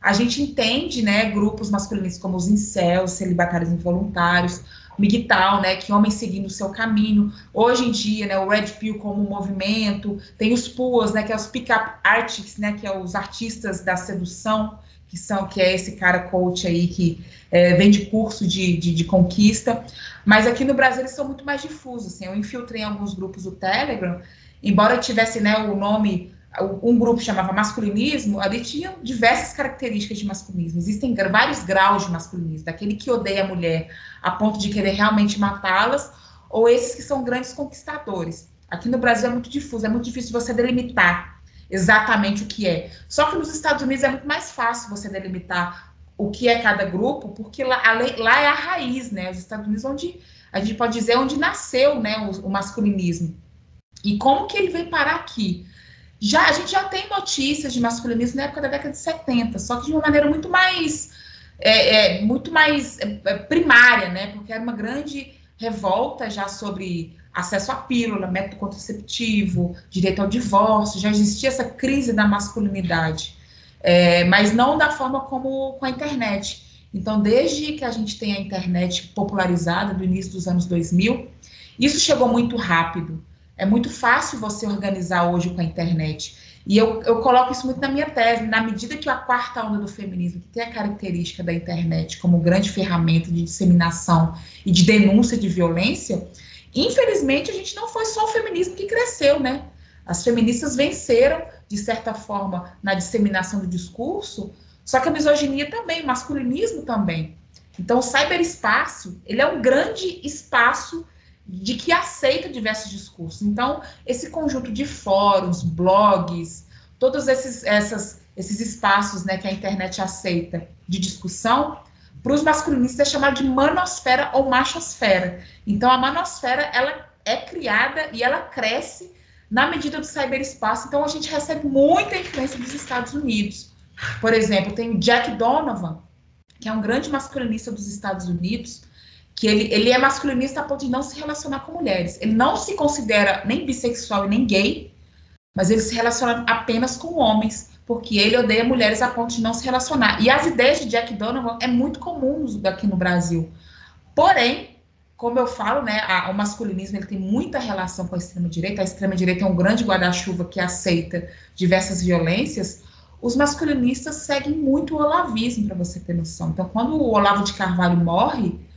A gente entende, né, grupos masculinistas como os incels, celibatários involuntários, MGTOW, né, que homens seguindo o seu caminho. Hoje em dia, né, o Red Pill como um movimento, tem os PUAs, né, que é os Pick-up Artists, né, que é os artistas da sedução, que são que é esse cara coach aí que é, vende curso de, de, de, conquista. Mas aqui no Brasil eles são muito mais difusos. Assim, eu infiltrei em alguns grupos do Telegram, embora tivesse né, o nome um grupo chamava masculinismo, ali tinha diversas características de masculinismo. Existem vários graus de masculinismo, daquele que odeia a mulher a ponto de querer realmente matá-las, ou esses que são grandes conquistadores. Aqui no Brasil é muito difuso, é muito difícil você delimitar exatamente o que é. Só que nos Estados Unidos é muito mais fácil você delimitar o que é cada grupo, porque lá, lá é a raiz, né? Os Estados Unidos onde a gente pode dizer onde nasceu, né, o, o masculinismo. E como que ele veio parar aqui? Já, a gente já tem notícias de masculinismo na época da década de 70, só que de uma maneira muito mais, é, é, muito mais é, é, primária, né? Porque era uma grande revolta já sobre acesso à pílula, método contraceptivo, direito ao divórcio, já existia essa crise da masculinidade, é, mas não da forma como com a internet. Então, desde que a gente tem a internet popularizada, do início dos anos 2000, isso chegou muito rápido. É muito fácil você organizar hoje com a internet. E eu, eu coloco isso muito na minha tese, na medida que a quarta onda do feminismo, que tem a característica da internet como grande ferramenta de disseminação e de denúncia de violência, infelizmente a gente não foi só o feminismo que cresceu, né? As feministas venceram, de certa forma, na disseminação do discurso, só que a misoginia também, o masculinismo também. Então, o cyberespaço, ele é um grande espaço de que aceita diversos discursos. Então, esse conjunto de fóruns, blogs, todos esses, essas, esses espaços né, que a internet aceita de discussão, para os masculinistas é chamado de manosfera ou machosfera. Então, a manosfera, ela é criada e ela cresce na medida do cyberespaço. Então, a gente recebe muita influência dos Estados Unidos. Por exemplo, tem o Jack Donovan, que é um grande masculinista dos Estados Unidos, que ele, ele é masculinista a ponto de não se relacionar com mulheres. Ele não se considera nem bissexual e nem gay, mas ele se relaciona apenas com homens, porque ele odeia mulheres a ponto de não se relacionar. E as ideias de Jack Donovan é muito comum aqui no Brasil. Porém, como eu falo, né, a, o masculinismo ele tem muita relação com a extrema-direita. A extrema-direita é um grande guarda-chuva que aceita diversas violências. Os masculinistas seguem muito o olavismo, para você ter noção. Então, quando o Olavo de Carvalho morre,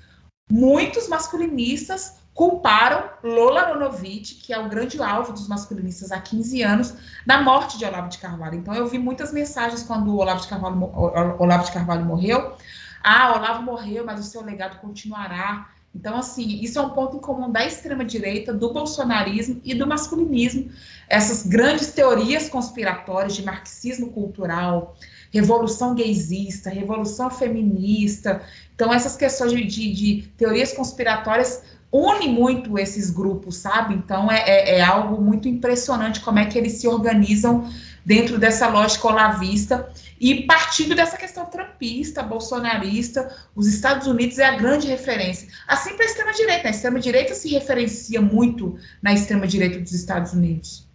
muitos masculinistas culparam Lola Aronovitch, que é o grande alvo dos masculinistas há 15 anos, da morte de Olavo de Carvalho. Então, eu vi muitas mensagens quando o Olavo de Carvalho, Olavo de Carvalho morreu. Ah, Olavo morreu, mas o seu legado continuará. Então, assim, isso é um ponto em comum da extrema-direita, do bolsonarismo e do masculinismo. Essas grandes teorias conspiratórias de marxismo cultural, revolução gaysista, revolução feminista. Então, essas questões de, de, de teorias conspiratórias unem muito esses grupos, sabe? Então, é, é, é algo muito impressionante como é que eles se organizam dentro dessa lógica olavista e partindo dessa questão trampista, bolsonarista, os Estados Unidos é a grande referência. Assim para a extrema-direita. A extrema-direita se referencia muito na extrema-direita dos Estados Unidos.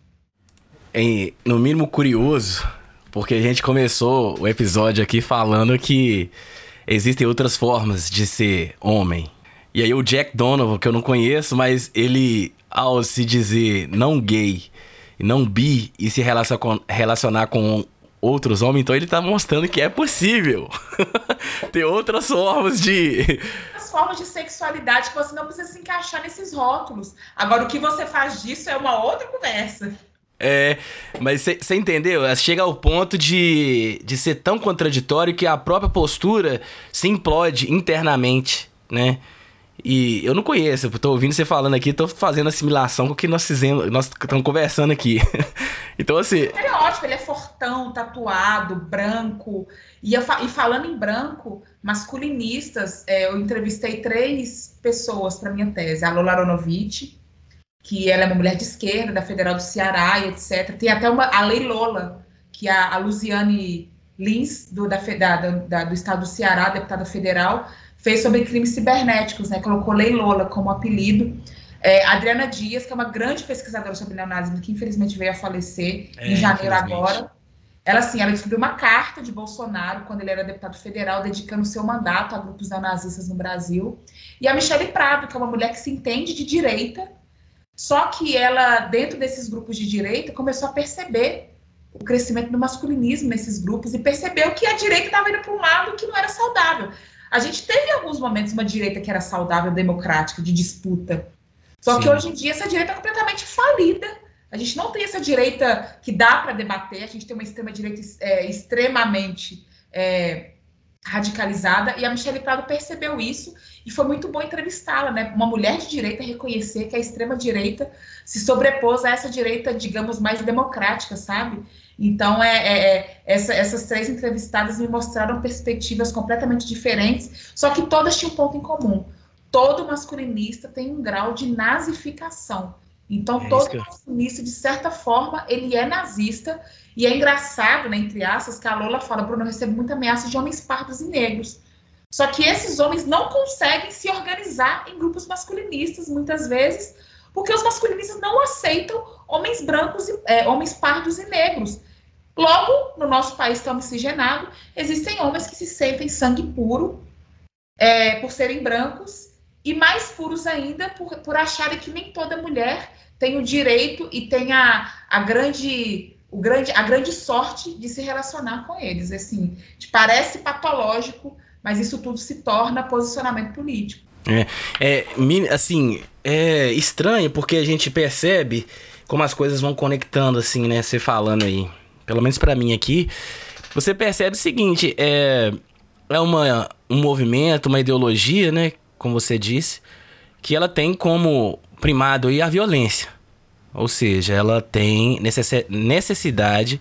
É, no mínimo curioso, porque a gente começou o episódio aqui falando que existem outras formas de ser homem. E aí o Jack Donovan, que eu não conheço, mas ele, ao se dizer não gay e não bi e se relacionar com outros homens, então ele tá mostrando que é possível. Ter outras formas de. As formas de sexualidade que você não precisa se encaixar nesses rótulos. Agora, o que você faz disso é uma outra conversa. É, mas você entendeu? Chega ao ponto de, de ser tão contraditório que a própria postura se implode internamente, né? E eu não conheço, eu tô ouvindo você falando aqui, tô fazendo assimilação com o que nós fizemos, nós estamos conversando aqui. então, assim. Ele é ótimo, ele é fortão, tatuado, branco. E, eu, e falando em branco, masculinistas, é, eu entrevistei três pessoas para minha tese: a Lola Aronovitch, que ela é uma mulher de esquerda, da Federal do Ceará e etc. Tem até uma, a Lei Lola, que a, a Luziane Lins, do, da, da, da, do estado do Ceará, deputada federal fez sobre crimes cibernéticos, né? Colocou Lei Lola como apelido. É, Adriana Dias, que é uma grande pesquisadora sobre neonazismo, que infelizmente veio a falecer é, em janeiro agora. Ela, assim, ela escreveu uma carta de Bolsonaro, quando ele era deputado federal, dedicando seu mandato a grupos neonazistas no Brasil. E a Michelle Prado, que é uma mulher que se entende de direita, só que ela, dentro desses grupos de direita, começou a perceber o crescimento do masculinismo nesses grupos e percebeu que a direita estava indo para um lado que não era saudável. A gente teve em alguns momentos uma direita que era saudável, democrática, de disputa. Só Sim. que hoje em dia essa direita é completamente falida. A gente não tem essa direita que dá para debater, a gente tem uma extrema-direita é, extremamente é, radicalizada, e a Michelle Prado percebeu isso, e foi muito bom entrevistá-la, né? Uma mulher de direita reconhecer que a extrema-direita se sobrepôs a essa direita, digamos, mais democrática, sabe? Então, é, é, é, essa, essas três entrevistadas me mostraram perspectivas completamente diferentes, só que todas tinham um ponto em comum. Todo masculinista tem um grau de nazificação. Então, é todo masculinista, de certa forma, ele é nazista. E é engraçado, né, entre aspas, que a Lola fala, Bruno, eu recebo muita ameaça de homens pardos e negros. Só que esses homens não conseguem se organizar em grupos masculinistas, muitas vezes, porque os masculinistas não aceitam homens brancos, e, é, homens pardos e negros. Logo, no nosso país tão miscigenado, existem homens que se sentem sangue puro é, por serem brancos e mais puros ainda por, por acharem que nem toda mulher tem o direito e tem a, a grande o grande, a grande sorte de se relacionar com eles. Assim, parece patológico, mas isso tudo se torna posicionamento político. É, é, assim, é estranho porque a gente percebe como as coisas vão conectando, assim, né? Você falando aí pelo menos para mim aqui, você percebe o seguinte, é, é uma, um movimento, uma ideologia, né, como você disse, que ela tem como primado aí a violência. Ou seja, ela tem necessidade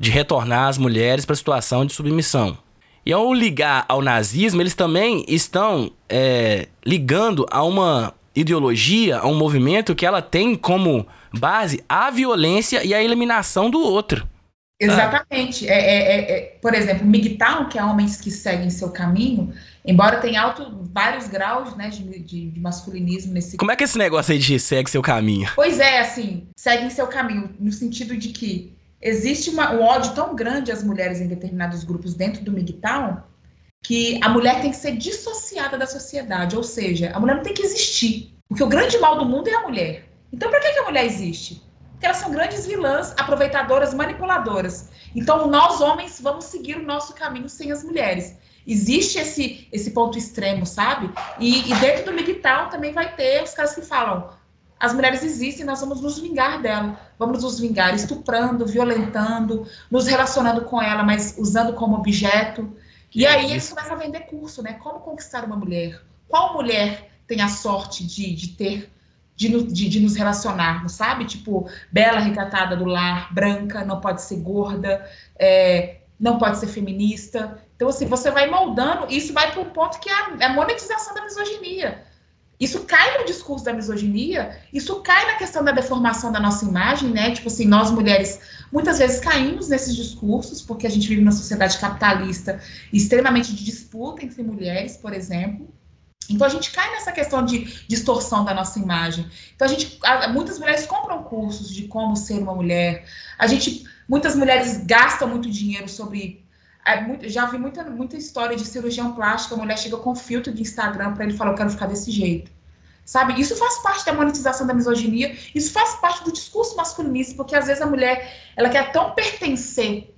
de retornar as mulheres para a situação de submissão. E ao ligar ao nazismo, eles também estão é, ligando a uma ideologia, a um movimento que ela tem como base a violência e a eliminação do outro. Exatamente. É, é, é, é por exemplo, MGTOW, que é homens que seguem seu caminho, embora tenha alto, vários graus né, de, de, de, masculinismo nesse. Como é que é esse negócio aí de segue seu caminho? Pois é, assim, seguem seu caminho, no sentido de que existe uma, um ódio tão grande às mulheres em determinados grupos dentro do MGTOW que a mulher tem que ser dissociada da sociedade, ou seja, a mulher não tem que existir. Porque o grande mal do mundo é a mulher. Então, para que, que a mulher existe? Porque elas são grandes vilãs, aproveitadoras, manipuladoras. Então, nós homens vamos seguir o nosso caminho sem as mulheres. Existe esse, esse ponto extremo, sabe? E, e dentro do MGTOW também vai ter os caras que falam: as mulheres existem, nós vamos nos vingar dela. Vamos nos vingar estuprando, violentando, nos relacionando com ela, mas usando como objeto. E aí eles começam a vender curso, né? Como conquistar uma mulher? Qual mulher tem a sorte de, de ter, de, de, de nos relacionarmos, sabe? Tipo, bela, recatada do lar, branca, não pode ser gorda, é, não pode ser feminista. Então, assim, você vai moldando, isso vai para um ponto que é a, é a monetização da misoginia. Isso cai no discurso da misoginia, isso cai na questão da deformação da nossa imagem, né? Tipo assim, nós mulheres muitas vezes caímos nesses discursos, porque a gente vive numa sociedade capitalista extremamente de disputa entre mulheres, por exemplo. Então a gente cai nessa questão de distorção da nossa imagem. Então a gente, muitas mulheres compram cursos de como ser uma mulher. A gente, muitas mulheres gastam muito dinheiro sobre é, já vi muita, muita história de cirurgião plástico, a mulher chega com filtro de Instagram para ele falar, eu quero ficar desse jeito. Sabe? Isso faz parte da monetização da misoginia, isso faz parte do discurso masculinista, porque às vezes a mulher, ela quer tão pertencer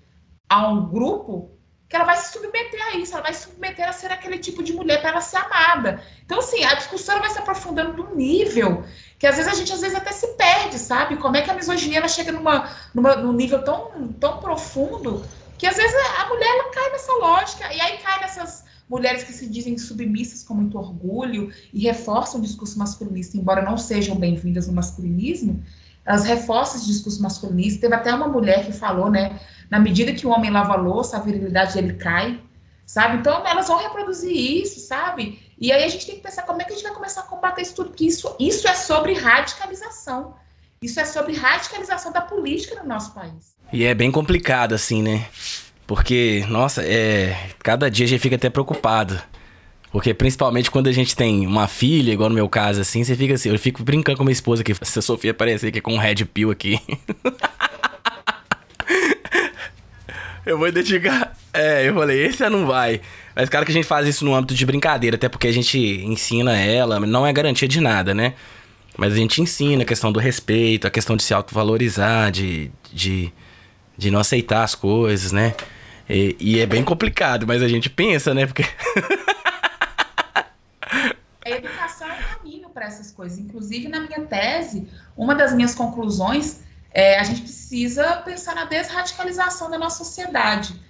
a um grupo que ela vai se submeter a isso, ela vai se submeter a ser aquele tipo de mulher para ela ser amada. Então, assim, a discussão vai se aprofundando num nível que às vezes a gente às vezes até se perde, sabe? Como é que a misoginia ela chega numa, numa, num nível tão, tão profundo que às vezes a mulher ela cai nessa lógica, e aí cai nessas mulheres que se dizem submissas com muito orgulho e reforçam o discurso masculinista, embora não sejam bem-vindas no masculinismo, elas reforçam esse discurso masculinista. Teve até uma mulher que falou, né, na medida que o homem lava a louça, a virilidade dele cai, sabe? Então elas vão reproduzir isso, sabe? E aí a gente tem que pensar como é que a gente vai começar a combater isso tudo, porque isso, isso é sobre radicalização. Isso é sobre radicalização da política no nosso país. E é bem complicado, assim, né? Porque, nossa, é. Cada dia a gente fica até preocupado. Porque principalmente quando a gente tem uma filha, igual no meu caso, assim, você fica assim, eu fico brincando com minha esposa aqui, se a Sofia aparecer aqui com um red pill aqui. eu vou identificar. É, eu falei, esse não vai. Mas claro que a gente faz isso no âmbito de brincadeira, até porque a gente ensina ela, não é garantia de nada, né? Mas a gente ensina a questão do respeito, a questão de se autovalorizar, de, de, de não aceitar as coisas, né? E, e é bem complicado, mas a gente pensa, né? Porque. a educação é um caminho para essas coisas. Inclusive, na minha tese, uma das minhas conclusões é a gente precisa pensar na desradicalização da nossa sociedade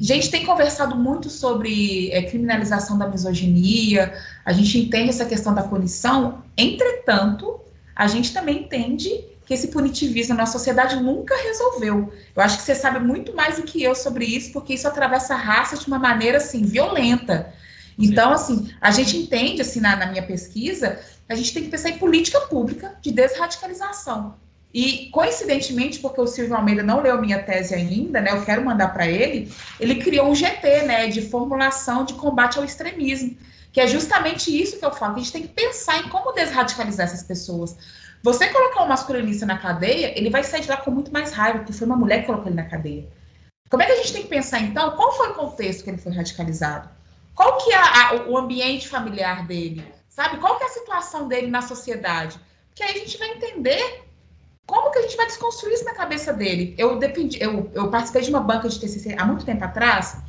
a gente tem conversado muito sobre é, criminalização da misoginia, a gente entende essa questão da punição, entretanto, a gente também entende que esse punitivismo na sociedade nunca resolveu. Eu acho que você sabe muito mais do que eu sobre isso, porque isso atravessa a raça de uma maneira assim violenta. Então, assim, a gente entende assim na, na minha pesquisa, a gente tem que pensar em política pública de desradicalização. E, coincidentemente, porque o Silvio Almeida não leu minha tese ainda, né? Eu quero mandar para ele. Ele criou um GT, né? De formulação de combate ao extremismo. Que é justamente isso que eu falo, que a gente tem que pensar em como desradicalizar essas pessoas. Você colocar um masculinista na cadeia, ele vai sair de lá com muito mais raiva, porque foi uma mulher que colocou ele na cadeia. Como é que a gente tem que pensar, então, qual foi o contexto que ele foi radicalizado? Qual que é a, o ambiente familiar dele? Sabe? Qual que é a situação dele na sociedade? Porque aí a gente vai entender como que a gente vai desconstruir isso na cabeça dele? Eu, dependi, eu, eu participei de uma banca de TCC há muito tempo atrás,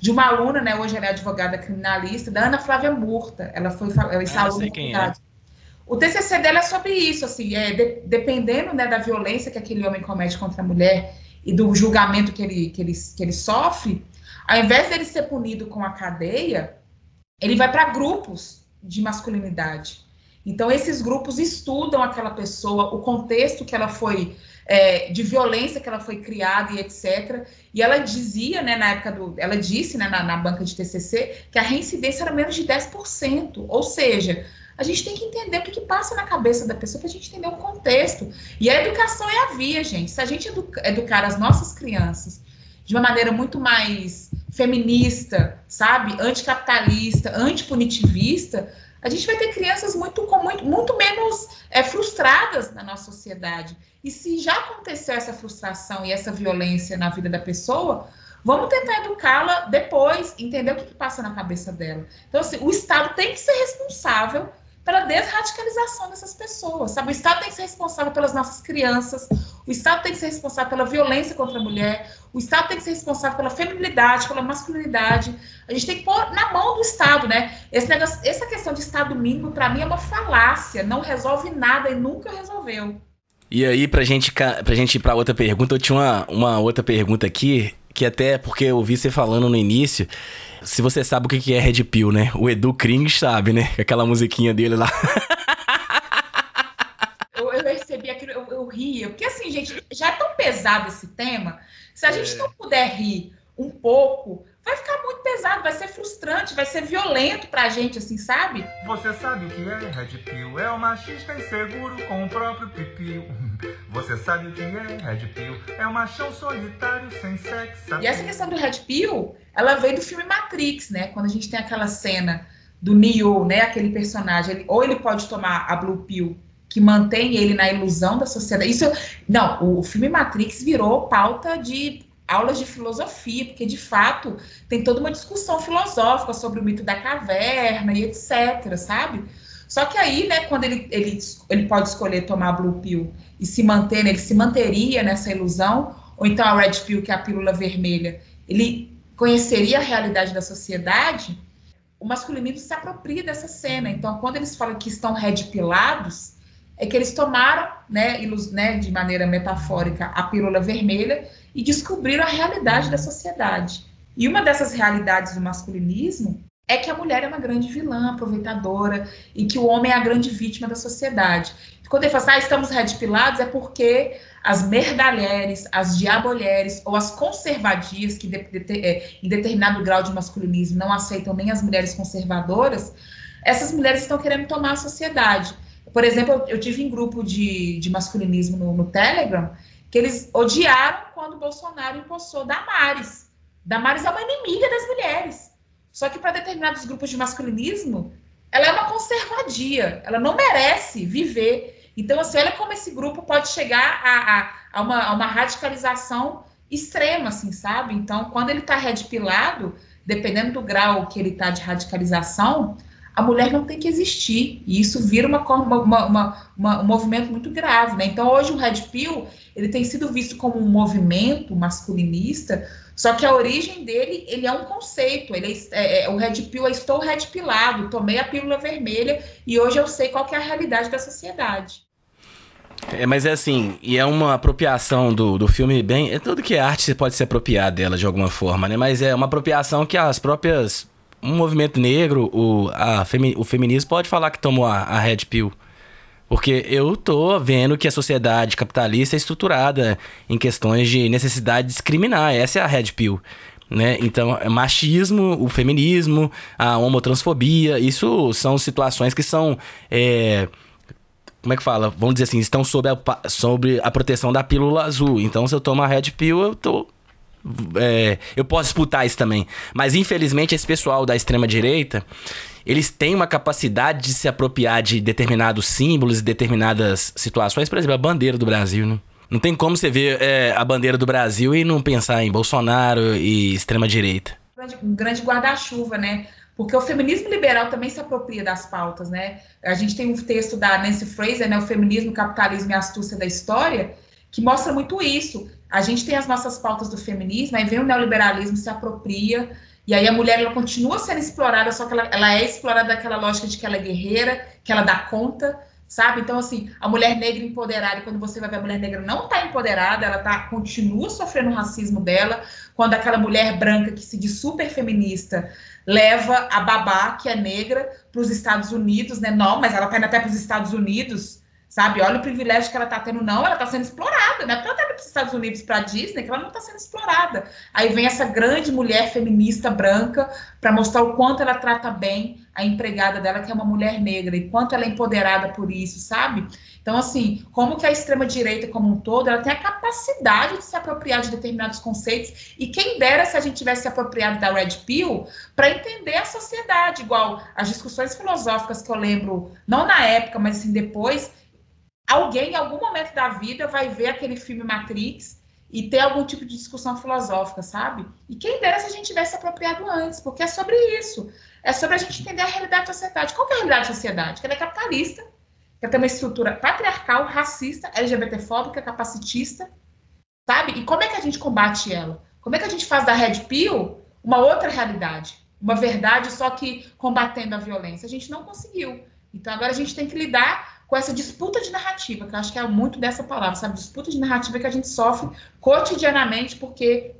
de uma aluna, né, hoje ela é advogada criminalista, da Ana Flávia Murta. Ela foi ela é ah, aluna quem é. O TCC dela é sobre isso, assim, é de, dependendo né, da violência que aquele homem comete contra a mulher e do julgamento que ele, que ele, que ele sofre, ao invés dele ser punido com a cadeia, ele vai para grupos de masculinidade. Então, esses grupos estudam aquela pessoa, o contexto que ela foi, é, de violência que ela foi criada e etc. E ela dizia, né, na época do. Ela disse né, na, na banca de TCC que a reincidência era menos de 10%. Ou seja, a gente tem que entender o que, que passa na cabeça da pessoa para a gente entender o contexto. E a educação é a via, gente. Se a gente educar as nossas crianças de uma maneira muito mais feminista, sabe, anticapitalista, antipunitivista, a gente vai ter crianças muito, muito, muito menos é, frustradas na nossa sociedade. E se já aconteceu essa frustração e essa violência na vida da pessoa, vamos tentar educá-la depois, entender o que, que passa na cabeça dela. Então, assim, o Estado tem que ser responsável pela desradicalização dessas pessoas, sabe? O Estado tem que ser responsável pelas nossas crianças, o Estado tem que ser responsável pela violência contra a mulher, o Estado tem que ser responsável pela feminilidade, pela masculinidade. A gente tem que pôr na mão do Estado, né? Negócio, essa questão de Estado mínimo, para mim, é uma falácia, não resolve nada e nunca resolveu. E aí, pra gente, pra gente ir pra outra pergunta, eu tinha uma, uma outra pergunta aqui, que até porque eu ouvi você falando no início, se você sabe o que é Red Pill, né? O Edu Kring sabe, né? Aquela musiquinha dele lá. eu, eu percebi aquilo, eu, eu ria. Porque assim, gente, já é tão pesado esse tema. Se a é. gente não puder rir um pouco, vai ficar muito pesado, vai ser frustrante, vai ser violento pra gente, assim, sabe? Você sabe o que é Red Pill? É o machista inseguro com o próprio pipiu. Você sabe o que é Red Pill? É o machão solitário sem sexo. E essa questão do Red Pill, ela veio do filme Matrix, né? Quando a gente tem aquela cena do Neo, né? Aquele personagem, ele, ou ele pode tomar a Blue Pill que mantém ele na ilusão da sociedade. Isso, não, o filme Matrix virou pauta de aulas de filosofia, porque de fato tem toda uma discussão filosófica sobre o mito da caverna e etc, sabe? Só que aí, né, quando ele, ele, ele pode escolher tomar a Blue Pill e se manter, né, ele se manteria nessa ilusão, ou então a Red Pill, que é a pílula vermelha, ele conheceria a realidade da sociedade, o masculinismo se apropria dessa cena. Então, quando eles falam que estão red pilados, é que eles tomaram, né, ilus, né, de maneira metafórica, a pílula vermelha e descobriram a realidade da sociedade. E uma dessas realidades do masculinismo é que a mulher é uma grande vilã, aproveitadora, e que o homem é a grande vítima da sociedade. Quando ele fala assim, ah, estamos redpilados, é porque as merdalheres, as diabolheres ou as conservadias, que de, de, é, em determinado grau de masculinismo não aceitam nem as mulheres conservadoras, essas mulheres estão querendo tomar a sociedade. Por exemplo, eu, eu tive em grupo de, de masculinismo no, no Telegram, que eles odiaram quando Bolsonaro impulsou Damares. Damares é uma inimiga das mulheres. Só que para determinados grupos de masculinismo, ela é uma conservadia, ela não merece viver. Então, assim, olha como esse grupo pode chegar a, a, a, uma, a uma, radicalização extrema, assim, sabe? Então, quando ele está redpilado, dependendo do grau que ele está de radicalização, a mulher não tem que existir. E isso vira uma, uma, uma, uma, um movimento muito grave. Né? Então, hoje o Red Pill ele tem sido visto como um movimento masculinista, só que a origem dele ele é um conceito. Ele é, é, é o Red Pill é estou red pilado, tomei a pílula vermelha e hoje eu sei qual é a realidade da sociedade. É, mas é assim, e é uma apropriação do, do filme bem. É tudo que é arte você pode se apropriar dela de alguma forma, né? Mas é uma apropriação que as próprias um movimento negro, o, a, o feminismo pode falar que tomou a, a Red Pill. Porque eu tô vendo que a sociedade capitalista é estruturada em questões de necessidade de discriminar. Essa é a Red Pill. Né? Então, é machismo, o feminismo, a homotransfobia, isso são situações que são. É, como é que fala? Vamos dizer assim, estão sob a, sobre a proteção da pílula azul. Então, se eu tomo a Red Pill, eu tô é, eu posso disputar isso também. Mas infelizmente esse pessoal da extrema direita, eles têm uma capacidade de se apropriar de determinados símbolos e determinadas situações. Por exemplo, a bandeira do Brasil, né? Não tem como você ver é, a bandeira do Brasil e não pensar em Bolsonaro e extrema direita. Um grande guarda-chuva, né? Porque o feminismo liberal também se apropria das pautas, né? A gente tem um texto da Nancy Fraser, né? O feminismo, capitalismo e astúcia da história, que mostra muito isso. A gente tem as nossas pautas do feminismo, aí vem o neoliberalismo, se apropria, e aí a mulher ela continua sendo explorada, só que ela, ela é explorada daquela lógica de que ela é guerreira, que ela dá conta, sabe? Então, assim, a mulher negra empoderada, quando você vai ver a mulher negra não está empoderada, ela tá, continua sofrendo o racismo dela, quando aquela mulher branca que se diz super feminista leva a babá, que é negra, para os Estados Unidos, né? Não, mas ela está indo até para os Estados Unidos, sabe? Olha o privilégio que ela está tendo. Não, ela está sendo explorada, né? Porque ela está indo para os Estados Unidos, para a Disney, que ela não está sendo explorada. Aí vem essa grande mulher feminista branca para mostrar o quanto ela trata bem a empregada dela, que é uma mulher negra, e quanto ela é empoderada por isso, sabe? Então, assim, como que a extrema-direita como um todo, ela tem a capacidade de se apropriar de determinados conceitos, e quem dera se a gente tivesse se apropriado da Red Pill para entender a sociedade, igual as discussões filosóficas que eu lembro, não na época, mas assim, depois, alguém, em algum momento da vida, vai ver aquele filme Matrix e ter algum tipo de discussão filosófica, sabe? E quem dera se a gente tivesse apropriado antes, porque é sobre isso. É sobre a gente entender a realidade da sociedade. Qual é a realidade da sociedade? Que ela é capitalista, que tem uma estrutura patriarcal, racista, LGBTfóbica, capacitista, sabe? E como é que a gente combate ela? Como é que a gente faz da Red Pill uma outra realidade? Uma verdade só que combatendo a violência? A gente não conseguiu. Então agora a gente tem que lidar com essa disputa de narrativa, que eu acho que é muito dessa palavra, sabe? Disputa de narrativa que a gente sofre cotidianamente, porque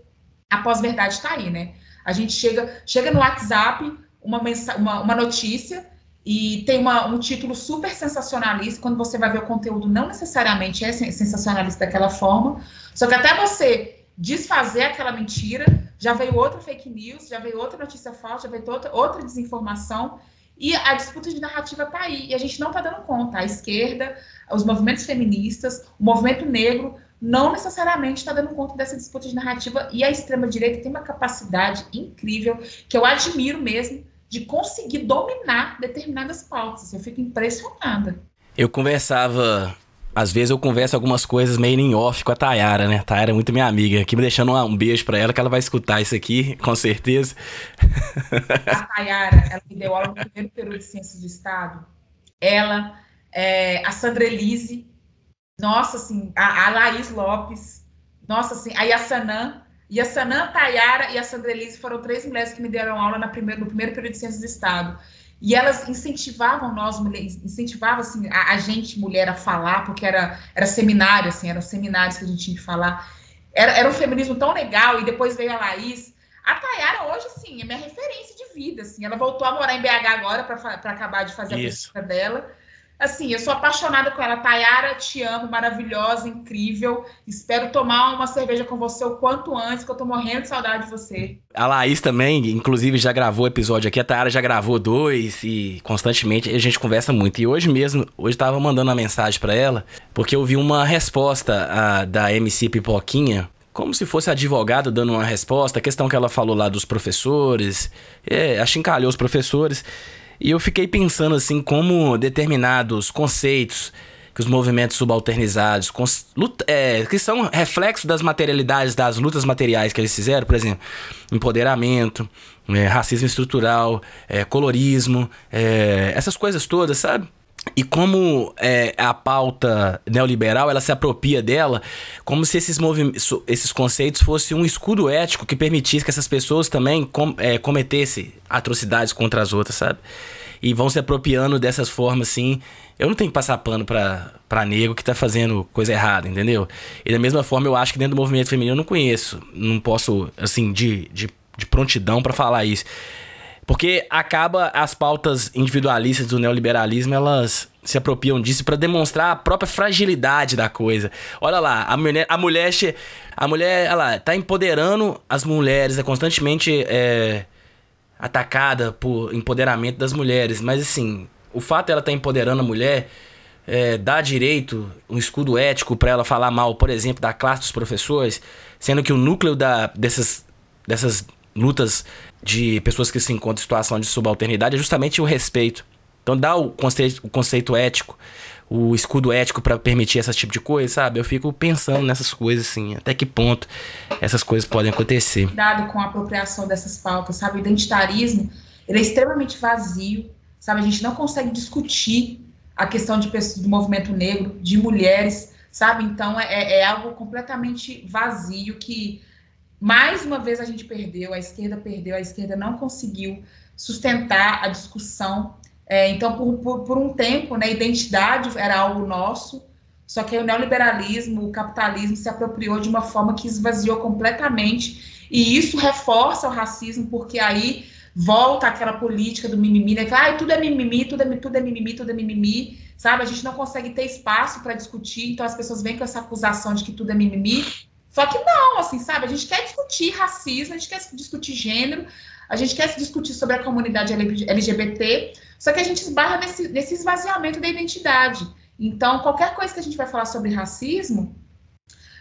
a pós-verdade está aí, né? A gente chega, chega no WhatsApp, uma, uma, uma notícia, e tem uma, um título super sensacionalista. Quando você vai ver o conteúdo, não necessariamente é sensacionalista daquela forma. Só que até você desfazer aquela mentira, já veio outra fake news, já veio outra notícia falsa, já veio outra, outra desinformação. E a disputa de narrativa está aí, e a gente não está dando conta. A esquerda, os movimentos feministas, o movimento negro, não necessariamente está dando conta dessa disputa de narrativa, e a extrema-direita tem uma capacidade incrível, que eu admiro mesmo, de conseguir dominar determinadas pautas. Eu fico impressionada. Eu conversava às vezes eu converso algumas coisas meio em off com a Tayara, né? A Tayara é muito minha amiga. Aqui me deixando um beijo para ela, que ela vai escutar isso aqui, com certeza. A Tayara, ela me deu aula no primeiro período de Ciências do Estado. Ela, é, a Sandra Elise, nossa, assim, a, a Laís Lopes, nossa, assim, a Yassanã, Yassanã, Tayara e a Sandra Elise foram três mulheres que me deram aula na primeiro, no primeiro período de Ciências do Estado. E elas incentivavam nós mulheres, incentivavam assim, a, a, gente mulher a falar, porque era, era seminário, assim, eram seminários que a gente tinha que falar. Era, era um feminismo tão legal, e depois veio a Laís. A Tayara hoje, sim, é minha referência de vida, assim. Ela voltou a morar em BH agora para acabar de fazer Isso. a pesquisa dela assim, eu sou apaixonada com ela. Tayara, te amo, maravilhosa, incrível. Espero tomar uma cerveja com você o quanto antes, que eu tô morrendo de saudade de você. A Laís também, inclusive, já gravou episódio aqui. A Tayara já gravou dois e constantemente a gente conversa muito. E hoje mesmo, hoje tava mandando uma mensagem para ela, porque eu vi uma resposta a, da MC Pipoquinha como se fosse advogado dando uma resposta, a questão que ela falou lá dos professores, é, achincalhou os professores. E eu fiquei pensando assim como determinados conceitos que os movimentos subalternizados, é, que são reflexo das materialidades, das lutas materiais que eles fizeram, por exemplo, empoderamento, é, racismo estrutural, é, colorismo, é, essas coisas todas, sabe? E como é, a pauta neoliberal ela se apropria dela, como se esses, esses conceitos fossem um escudo ético que permitisse que essas pessoas também com é, cometessem atrocidades contra as outras, sabe? E vão se apropriando dessas formas assim. Eu não tenho que passar pano pra, pra nego que tá fazendo coisa errada, entendeu? E da mesma forma, eu acho que dentro do movimento feminino eu não conheço. Não posso, assim, de, de, de prontidão para falar isso. Porque acaba as pautas individualistas do neoliberalismo, elas se apropriam disso para demonstrar a própria fragilidade da coisa. Olha lá, a mulher, a mulher, a mulher, ela tá empoderando as mulheres, é constantemente é, atacada por empoderamento das mulheres, mas assim, o fato dela estar tá empoderando a mulher é, dá direito, um escudo ético para ela falar mal, por exemplo, da classe dos professores, sendo que o núcleo da, dessas, dessas lutas de pessoas que se encontram em situação de subalternidade é justamente o respeito. Então dá o conceito, o conceito ético, o escudo ético para permitir esse tipo de coisa, sabe? Eu fico pensando nessas coisas assim, até que ponto essas coisas podem acontecer. Cuidado com a apropriação dessas pautas, sabe? O identitarismo, ele é extremamente vazio, sabe? A gente não consegue discutir a questão de pessoas do movimento negro, de mulheres, sabe? Então é, é algo completamente vazio que mais uma vez a gente perdeu, a esquerda perdeu, a esquerda não conseguiu sustentar a discussão É, então, por, por, por, um tempo, né, identidade era algo nosso, só que o neoliberalismo, o capitalismo se apropriou de uma forma que esvaziou completamente, e isso reforça o racismo, porque aí volta aquela política do mimimi, né? Ah, tudo é mimimi, tudo é, tudo é mimimi, tudo é mimimi, sabe? A gente não consegue ter espaço para discutir, então as pessoas vêm com essa acusação de que tudo é mimimi. Só que não, assim, sabe? A gente quer discutir racismo, a gente quer discutir gênero, a gente quer discutir sobre a comunidade LGBT, só que a gente esbarra nesse, nesse esvaziamento da identidade. Então, qualquer coisa que a gente vai falar sobre racismo,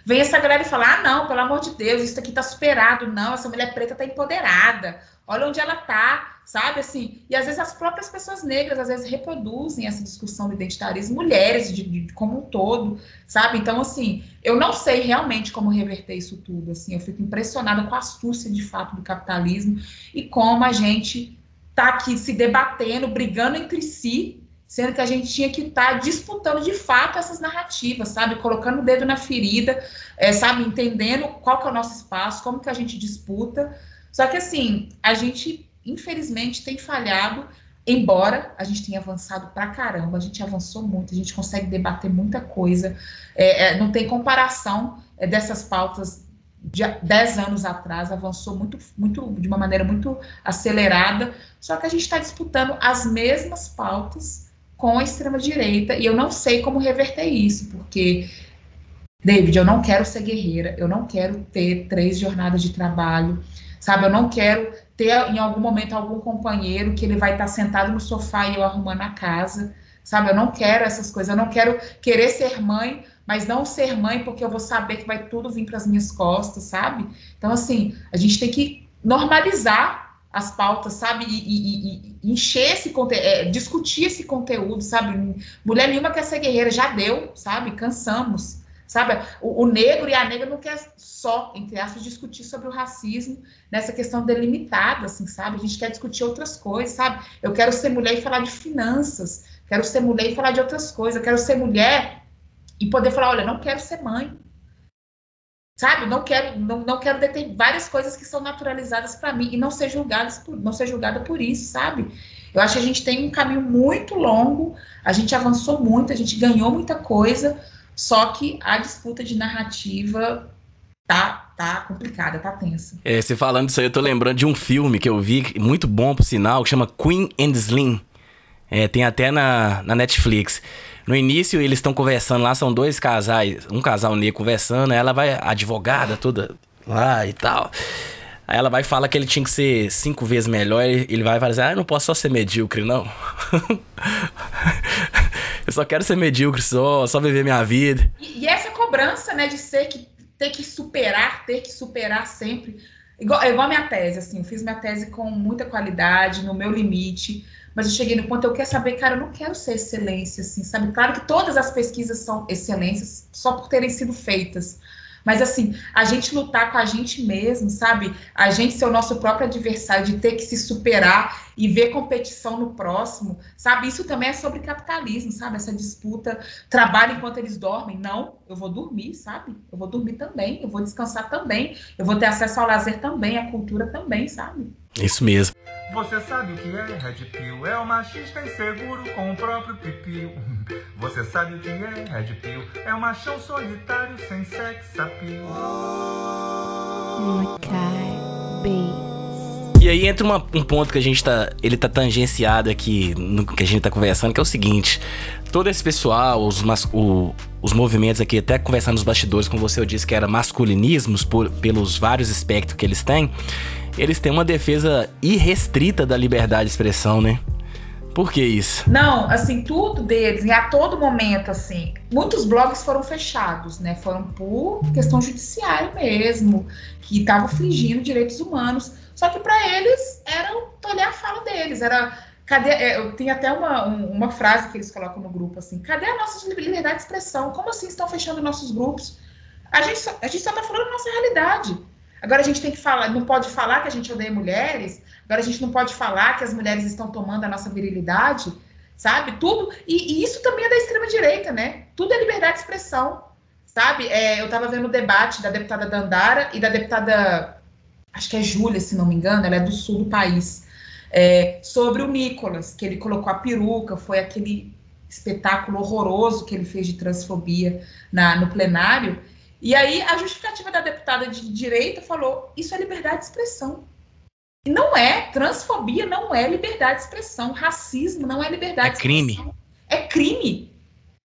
vem essa galera e fala: ah, não, pelo amor de Deus, isso aqui está superado, não, essa mulher preta está empoderada, olha onde ela está, sabe? Assim, e às vezes as próprias pessoas negras, às vezes, reproduzem essa discussão do identitarismo, mulheres de, de, como um todo, sabe? Então, assim, eu não sei realmente como reverter isso tudo, assim, eu fico impressionada com a astúcia, de fato, do capitalismo e como a gente está aqui se debatendo, brigando entre si, sendo que a gente tinha que estar tá disputando de fato essas narrativas, sabe? Colocando o dedo na ferida, é, sabe? Entendendo qual que é o nosso espaço, como que a gente disputa. Só que, assim, a gente, infelizmente, tem falhado, embora a gente tenha avançado pra caramba, a gente avançou muito, a gente consegue debater muita coisa, é, é, não tem comparação é, dessas pautas de 10 anos atrás, avançou muito, muito, de uma maneira muito acelerada, só que a gente está disputando as mesmas pautas com a extrema-direita, e eu não sei como reverter isso, porque, David, eu não quero ser guerreira, eu não quero ter três jornadas de trabalho, sabe? Eu não quero ter em algum momento algum companheiro que ele vai estar sentado no sofá e eu arrumando a casa, sabe? Eu não quero essas coisas, eu não quero querer ser mãe mas não ser mãe porque eu vou saber que vai tudo vir para as minhas costas, sabe? Então, assim, a gente tem que normalizar as pautas, sabe? E, e, e encher esse conteúdo, é, discutir esse conteúdo, sabe? Mulher nenhuma quer ser guerreira, já deu, sabe? Cansamos, sabe? O, o, negro e a negra não quer só, entre aspas, discutir sobre o racismo nessa questão delimitada, assim, sabe? A gente quer discutir outras coisas, sabe? Eu quero ser mulher e falar de finanças, quero ser mulher e falar de outras coisas, eu quero ser mulher e poder falar, olha, não quero ser mãe. Sabe? Não quero, não, não quero deter várias coisas que são naturalizadas para mim e não ser julgadas por, não ser julgada por isso, sabe? Eu acho que a gente tem um caminho muito longo, a gente avançou muito, a gente ganhou muita coisa, só que a disputa de narrativa tá, tá complicada, tá tensa. É, você falando isso aí, eu tô lembrando de um filme que eu vi, muito bom por sinal, que chama Queen and Slim. É, tem até na, na Netflix. No início, eles estão conversando lá, são dois casais, um casal negro conversando, ela vai, advogada toda lá e tal. Aí ela vai falar que ele tinha que ser cinco vezes melhor, ele vai falar assim, ah, eu não posso só ser medíocre, não. eu só quero ser medíocre, só, só viver minha vida. E, e, essa cobrança, né, de ser que ter que superar, ter que superar sempre. Igual, igual a minha tese, assim, eu fiz minha tese com muita qualidade, no meu limite mas eu cheguei no ponto, eu quero saber, cara, eu não quero ser excelência, assim, sabe? Claro que todas as pesquisas são excelências só por terem sido feitas. Mas assim, a gente lutar com a gente mesmo, sabe? A gente ser o nosso próprio adversário, de ter que se superar e ver competição no próximo, sabe? Isso também é sobre capitalismo, sabe? Essa disputa, trabalho enquanto eles dormem. Não, eu vou dormir, sabe? Eu vou dormir também, eu vou descansar também, eu vou ter acesso ao lazer também, à cultura também, sabe? Isso mesmo. Você sabe o que é Red Pill? É o machista inseguro com o próprio pipiu. Você sabe o que é Red Pill? É o machão solitário sem sex appeal. E aí entra uma, um ponto que a gente tá. Ele tá tangenciado aqui no que a gente tá conversando, que é o seguinte: todo esse pessoal, os, mas, o, os movimentos aqui, até conversando nos bastidores com você, eu disse que era masculinismos por, pelos vários espectros que eles têm eles têm uma defesa irrestrita da liberdade de expressão, né? Por que isso? Não, assim, tudo deles, e a todo momento, assim, muitos blogs foram fechados, né? Foram por questão judiciária mesmo, que estavam fingindo direitos humanos. Só que para eles era tolher a fala deles, era cadê? É, tem até uma, uma frase que eles colocam no grupo assim: cadê a nossa liberdade de expressão? Como assim estão fechando nossos grupos? A gente só, a gente só tá falando a nossa realidade. Agora a gente tem que falar, não pode falar que a gente odeia mulheres, agora a gente não pode falar que as mulheres estão tomando a nossa virilidade, sabe? Tudo. E, e isso também é da extrema-direita, né? Tudo é liberdade de expressão, sabe? É, eu estava vendo o debate da deputada Dandara e da deputada, acho que é Júlia, se não me engano, ela é do sul do país. É, sobre o Nicolas, que ele colocou a peruca, foi aquele espetáculo horroroso que ele fez de transfobia na, no plenário. E aí a justificativa da deputada de direita falou: isso é liberdade de expressão. E não é, transfobia não é liberdade de expressão, racismo não é liberdade é de crime. expressão. É crime.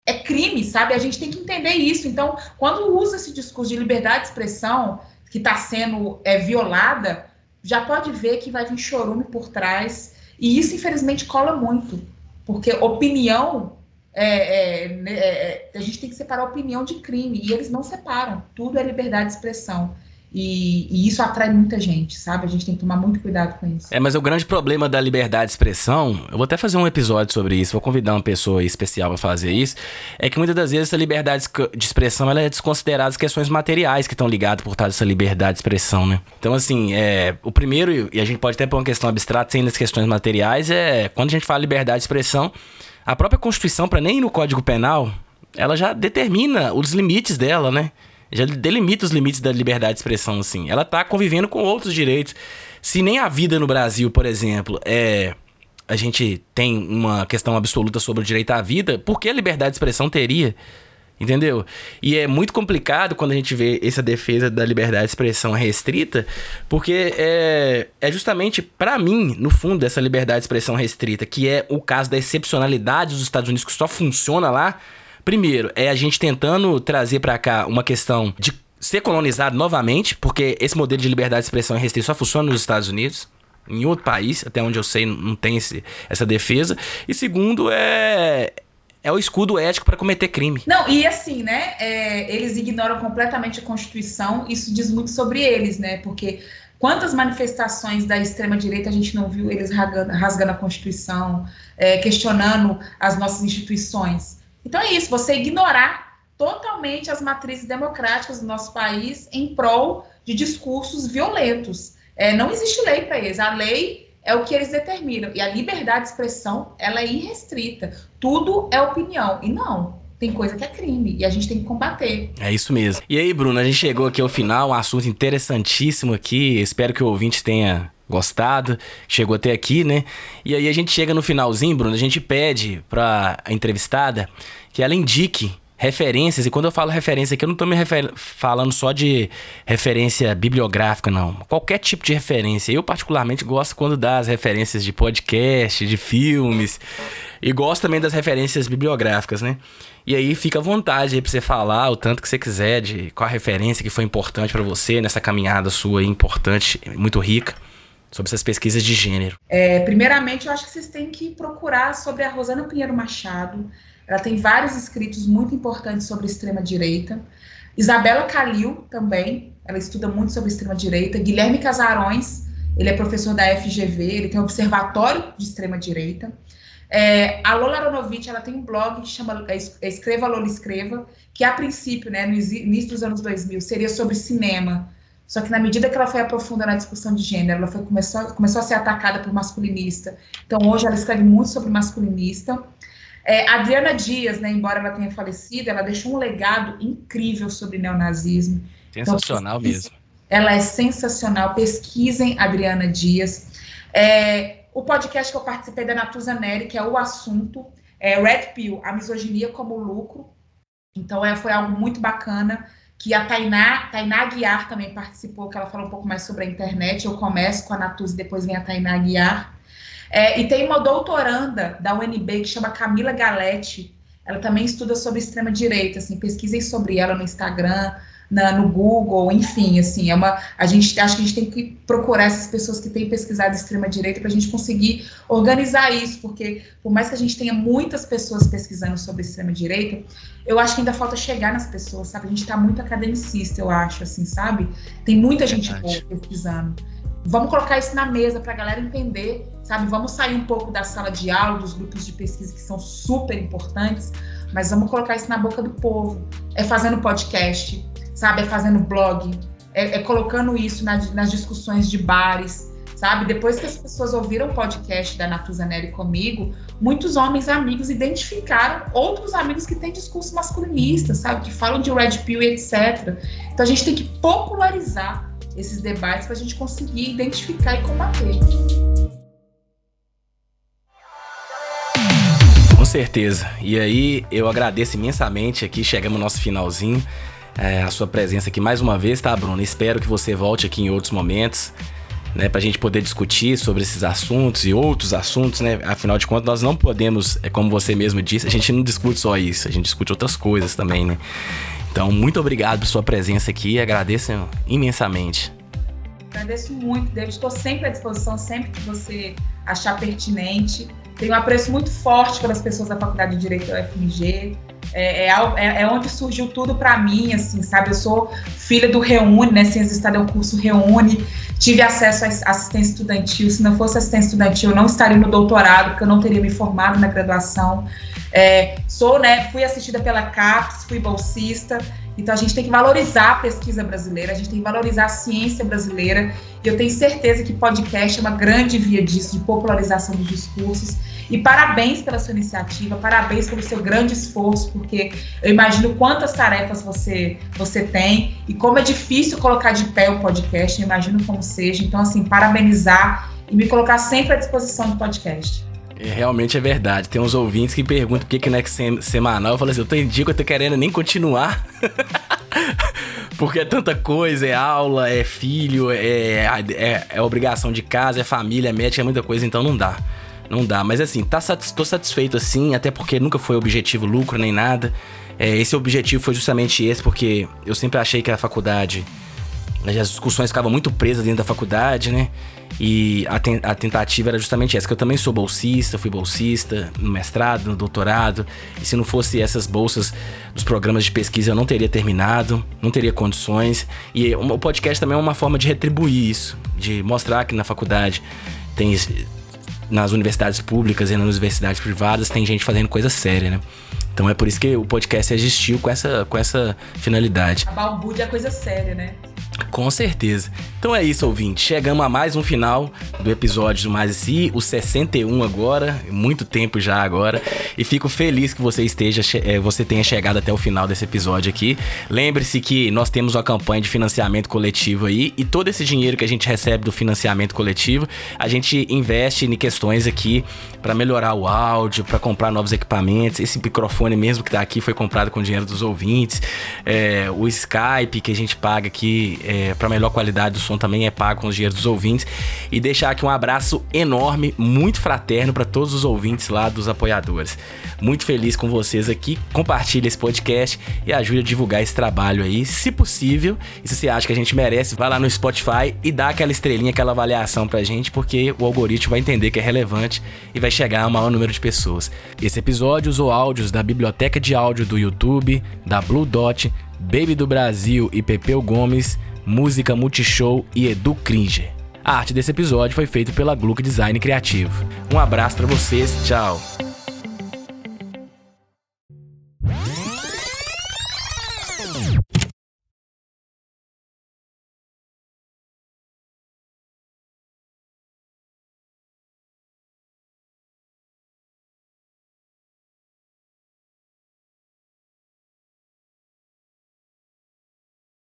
É crime, sabe? A gente tem que entender isso. Então, quando usa esse discurso de liberdade de expressão, que está sendo é, violada, já pode ver que vai vir chorume por trás. E isso, infelizmente, cola muito. Porque opinião é, é, né, é, a gente tem que separar opinião de crime, e eles não separam, tudo é liberdade de expressão. E, e, isso atrai muita gente, sabe? A gente tem que tomar muito cuidado com isso. É, mas o grande problema da liberdade de expressão, eu vou até fazer um episódio sobre isso, vou convidar uma pessoa especial para fazer isso, é que muitas das vezes essa liberdade de expressão ela é desconsiderada as questões materiais que estão ligadas por trás dessa liberdade de expressão, né? Então, assim, é, o primeiro, e a gente pode até pôr uma questão abstrata sem as questões materiais, é quando a gente fala liberdade de expressão, a própria Constituição, para nem ir no Código Penal, ela já determina os limites dela, né? Já delimita os limites da liberdade de expressão, assim. Ela tá convivendo com outros direitos. Se nem a vida no Brasil, por exemplo, é. A gente tem uma questão absoluta sobre o direito à vida, por que a liberdade de expressão teria? Entendeu? E é muito complicado quando a gente vê essa defesa da liberdade de expressão restrita, porque é, é justamente, para mim, no fundo, essa liberdade de expressão restrita, que é o caso da excepcionalidade dos Estados Unidos, que só funciona lá. Primeiro, é a gente tentando trazer para cá uma questão de ser colonizado novamente, porque esse modelo de liberdade de expressão restrita só funciona nos Estados Unidos. Em outro país, até onde eu sei, não tem esse, essa defesa. E segundo, é, é o escudo ético para cometer crime. Não, e assim, né? É, eles ignoram completamente a Constituição, isso diz muito sobre eles, né? Porque quantas manifestações da extrema-direita a gente não viu eles rasgando, rasgando a Constituição, é, questionando as nossas instituições? Então é isso, você ignorar totalmente as matrizes democráticas do nosso país em prol de discursos violentos. É, não existe lei para eles. A lei é o que eles determinam. E a liberdade de expressão, ela é irrestrita. Tudo é opinião. E não, tem coisa que é crime e a gente tem que combater. É isso mesmo. E aí, Bruno, a gente chegou aqui ao final, um assunto interessantíssimo aqui. Espero que o ouvinte tenha gostado, chegou até aqui, né? E aí a gente chega no finalzinho, Bruno, a gente pede pra entrevistada que ela indique referências, e quando eu falo referência aqui, eu não estou me falando só de referência bibliográfica, não. Qualquer tipo de referência. Eu, particularmente, gosto quando dá as referências de podcast, de filmes, e gosto também das referências bibliográficas, né? E aí fica à vontade aí pra você falar o tanto que você quiser de qual a referência que foi importante para você nessa caminhada sua importante, muito rica sobre essas pesquisas de gênero? É, primeiramente, eu acho que vocês têm que procurar sobre a Rosana Pinheiro Machado. Ela tem vários escritos muito importantes sobre extrema-direita. Isabela Calil também, ela estuda muito sobre extrema-direita. Guilherme Casarões, ele é professor da FGV, ele tem um observatório de extrema-direita. É, a Lola Aronovich, ela tem um blog que chama é, Escreva Lola Escreva, que a princípio, né, no início dos anos 2000, seria sobre cinema. Só que na medida que ela foi aprofundando a discussão de gênero, ela foi, começou, começou a ser atacada por masculinista. Então hoje ela escreve muito sobre masculinista. É, Adriana Dias, né, embora ela tenha falecido, ela deixou um legado incrível sobre neonazismo. Sensacional então, mesmo. Ela é sensacional. Pesquisem Adriana Dias. É, o podcast que eu participei da Natuza Neri, que é o assunto, é Red Pill, a misoginia como lucro. Então é, foi algo muito bacana que a Tainá, Tainá Guiar também participou, que ela falou um pouco mais sobre a internet. Eu começo com a Natuza e depois vem a Tainá Guiar. É, e tem uma doutoranda da UNB que chama Camila Galete. Ela também estuda sobre extrema direita, assim, pesquisem sobre ela no Instagram, na, no Google, enfim, assim, é uma. A gente acho que a gente tem que procurar essas pessoas que têm pesquisado extrema direita para a gente conseguir organizar isso, porque por mais que a gente tenha muitas pessoas pesquisando sobre extrema direita, eu acho que ainda falta chegar nas pessoas, sabe? A gente está muito academicista, eu acho, assim, sabe? Tem muita gente boa pesquisando. Vamos colocar isso na mesa para a galera entender sabe? Vamos sair um pouco da sala de aula, dos grupos de pesquisa que são super importantes, mas vamos colocar isso na boca do povo. É fazendo podcast, sabe? É fazendo blog, é, é colocando isso na, nas discussões de bares, sabe? Depois que as pessoas ouviram o podcast da Natuza Neri comigo, muitos homens amigos identificaram outros amigos que têm discurso masculinista, sabe? Que falam de red pill e etc. Então a gente tem que popularizar esses debates para a gente conseguir identificar e combater. Certeza. E aí, eu agradeço imensamente aqui, chegamos no nosso finalzinho. É, a sua presença aqui mais uma vez, tá, Bruno? Espero que você volte aqui em outros momentos, né, pra gente poder discutir sobre esses assuntos e outros assuntos, né? Afinal de contas, nós não podemos, é como você mesmo disse, a gente não discute só isso, a gente discute outras coisas também, né? Então, muito obrigado por sua presença aqui, agradeço imensamente. Agradeço muito, David. Estou sempre à disposição, sempre que você achar pertinente. Tenho um apreço muito forte pelas pessoas da Faculdade de Direito da UFMG. É, é, é, é, onde surgiu tudo para mim, assim, sabe? Eu sou filha do Reúne, né? Ciências do Estado é um curso Reúne. Tive acesso à assistência estudantil. Se não fosse assistência estudantil, eu não estaria no doutorado, porque eu não teria me formado na graduação. É, sou, né? Fui assistida pela CAPES, fui bolsista. Então a gente tem que valorizar a pesquisa brasileira, a gente tem que valorizar a ciência brasileira. E eu tenho certeza que podcast é uma grande via disso, de popularização dos discursos. E parabéns pela sua iniciativa, parabéns pelo seu grande esforço, porque eu imagino quantas tarefas você, você tem e como é difícil colocar de pé o podcast, eu imagino como seja. Então, assim, parabenizar e me colocar sempre à disposição do podcast. É, realmente é verdade. Tem uns ouvintes que perguntam por que, que não é semanal. Eu falo assim, eu tô dia que eu tô querendo nem continuar. Porque é tanta coisa, é aula, é filho, é, é, é, obrigação de casa, é família, é médica, é muita coisa, então não dá. Não dá. Mas assim, tá, tô satisfeito assim, até porque nunca foi objetivo lucro nem nada. É, esse objetivo foi justamente esse, porque eu sempre achei que a faculdade. As discussões ficavam muito presas dentro da faculdade, né? E a, ten a, tentativa era justamente essa, que eu também sou bolsista, fui bolsista no mestrado, no doutorado, e se não fosse essas bolsas dos programas de pesquisa, eu não teria terminado, não teria condições. E o podcast também é uma forma de retribuir isso, de mostrar que na faculdade tem nas universidades públicas e nas universidades privadas tem gente fazendo coisa séria, né? Então é por isso que o podcast existiu com essa, com essa finalidade. A balbúrdia é coisa séria, né? Com certeza. Então é isso, ouvinte. Chegamos a mais um final do episódio do Mais Si, o 61 agora, muito tempo já agora. E fico feliz que você esteja, é, você tenha chegado até o final desse episódio aqui. Lembre-se que nós temos uma campanha de financiamento coletivo aí e todo esse dinheiro que a gente recebe do financiamento coletivo, a gente investe em questões aqui para melhorar o áudio, para comprar novos equipamentos. Esse microfone mesmo que tá aqui foi comprado com dinheiro dos ouvintes. É, o Skype que a gente paga aqui é, para melhor qualidade do som também é pago com os dinheiros dos ouvintes. E deixar aqui um abraço enorme, muito fraterno para todos os ouvintes lá dos apoiadores. Muito feliz com vocês aqui. Compartilhe esse podcast e ajude a divulgar esse trabalho aí, se possível. E se você acha que a gente merece, vai lá no Spotify e dá aquela estrelinha, aquela avaliação pra gente, porque o algoritmo vai entender que é relevante e vai chegar a maior número de pessoas. Esse episódio usou áudios da biblioteca de áudio do YouTube, da Blue Dot, Baby do Brasil e Pepeu Gomes Música Multishow e Edu Cringer. A arte desse episódio foi feita pela Gluck Design Criativo. Um abraço para vocês, tchau.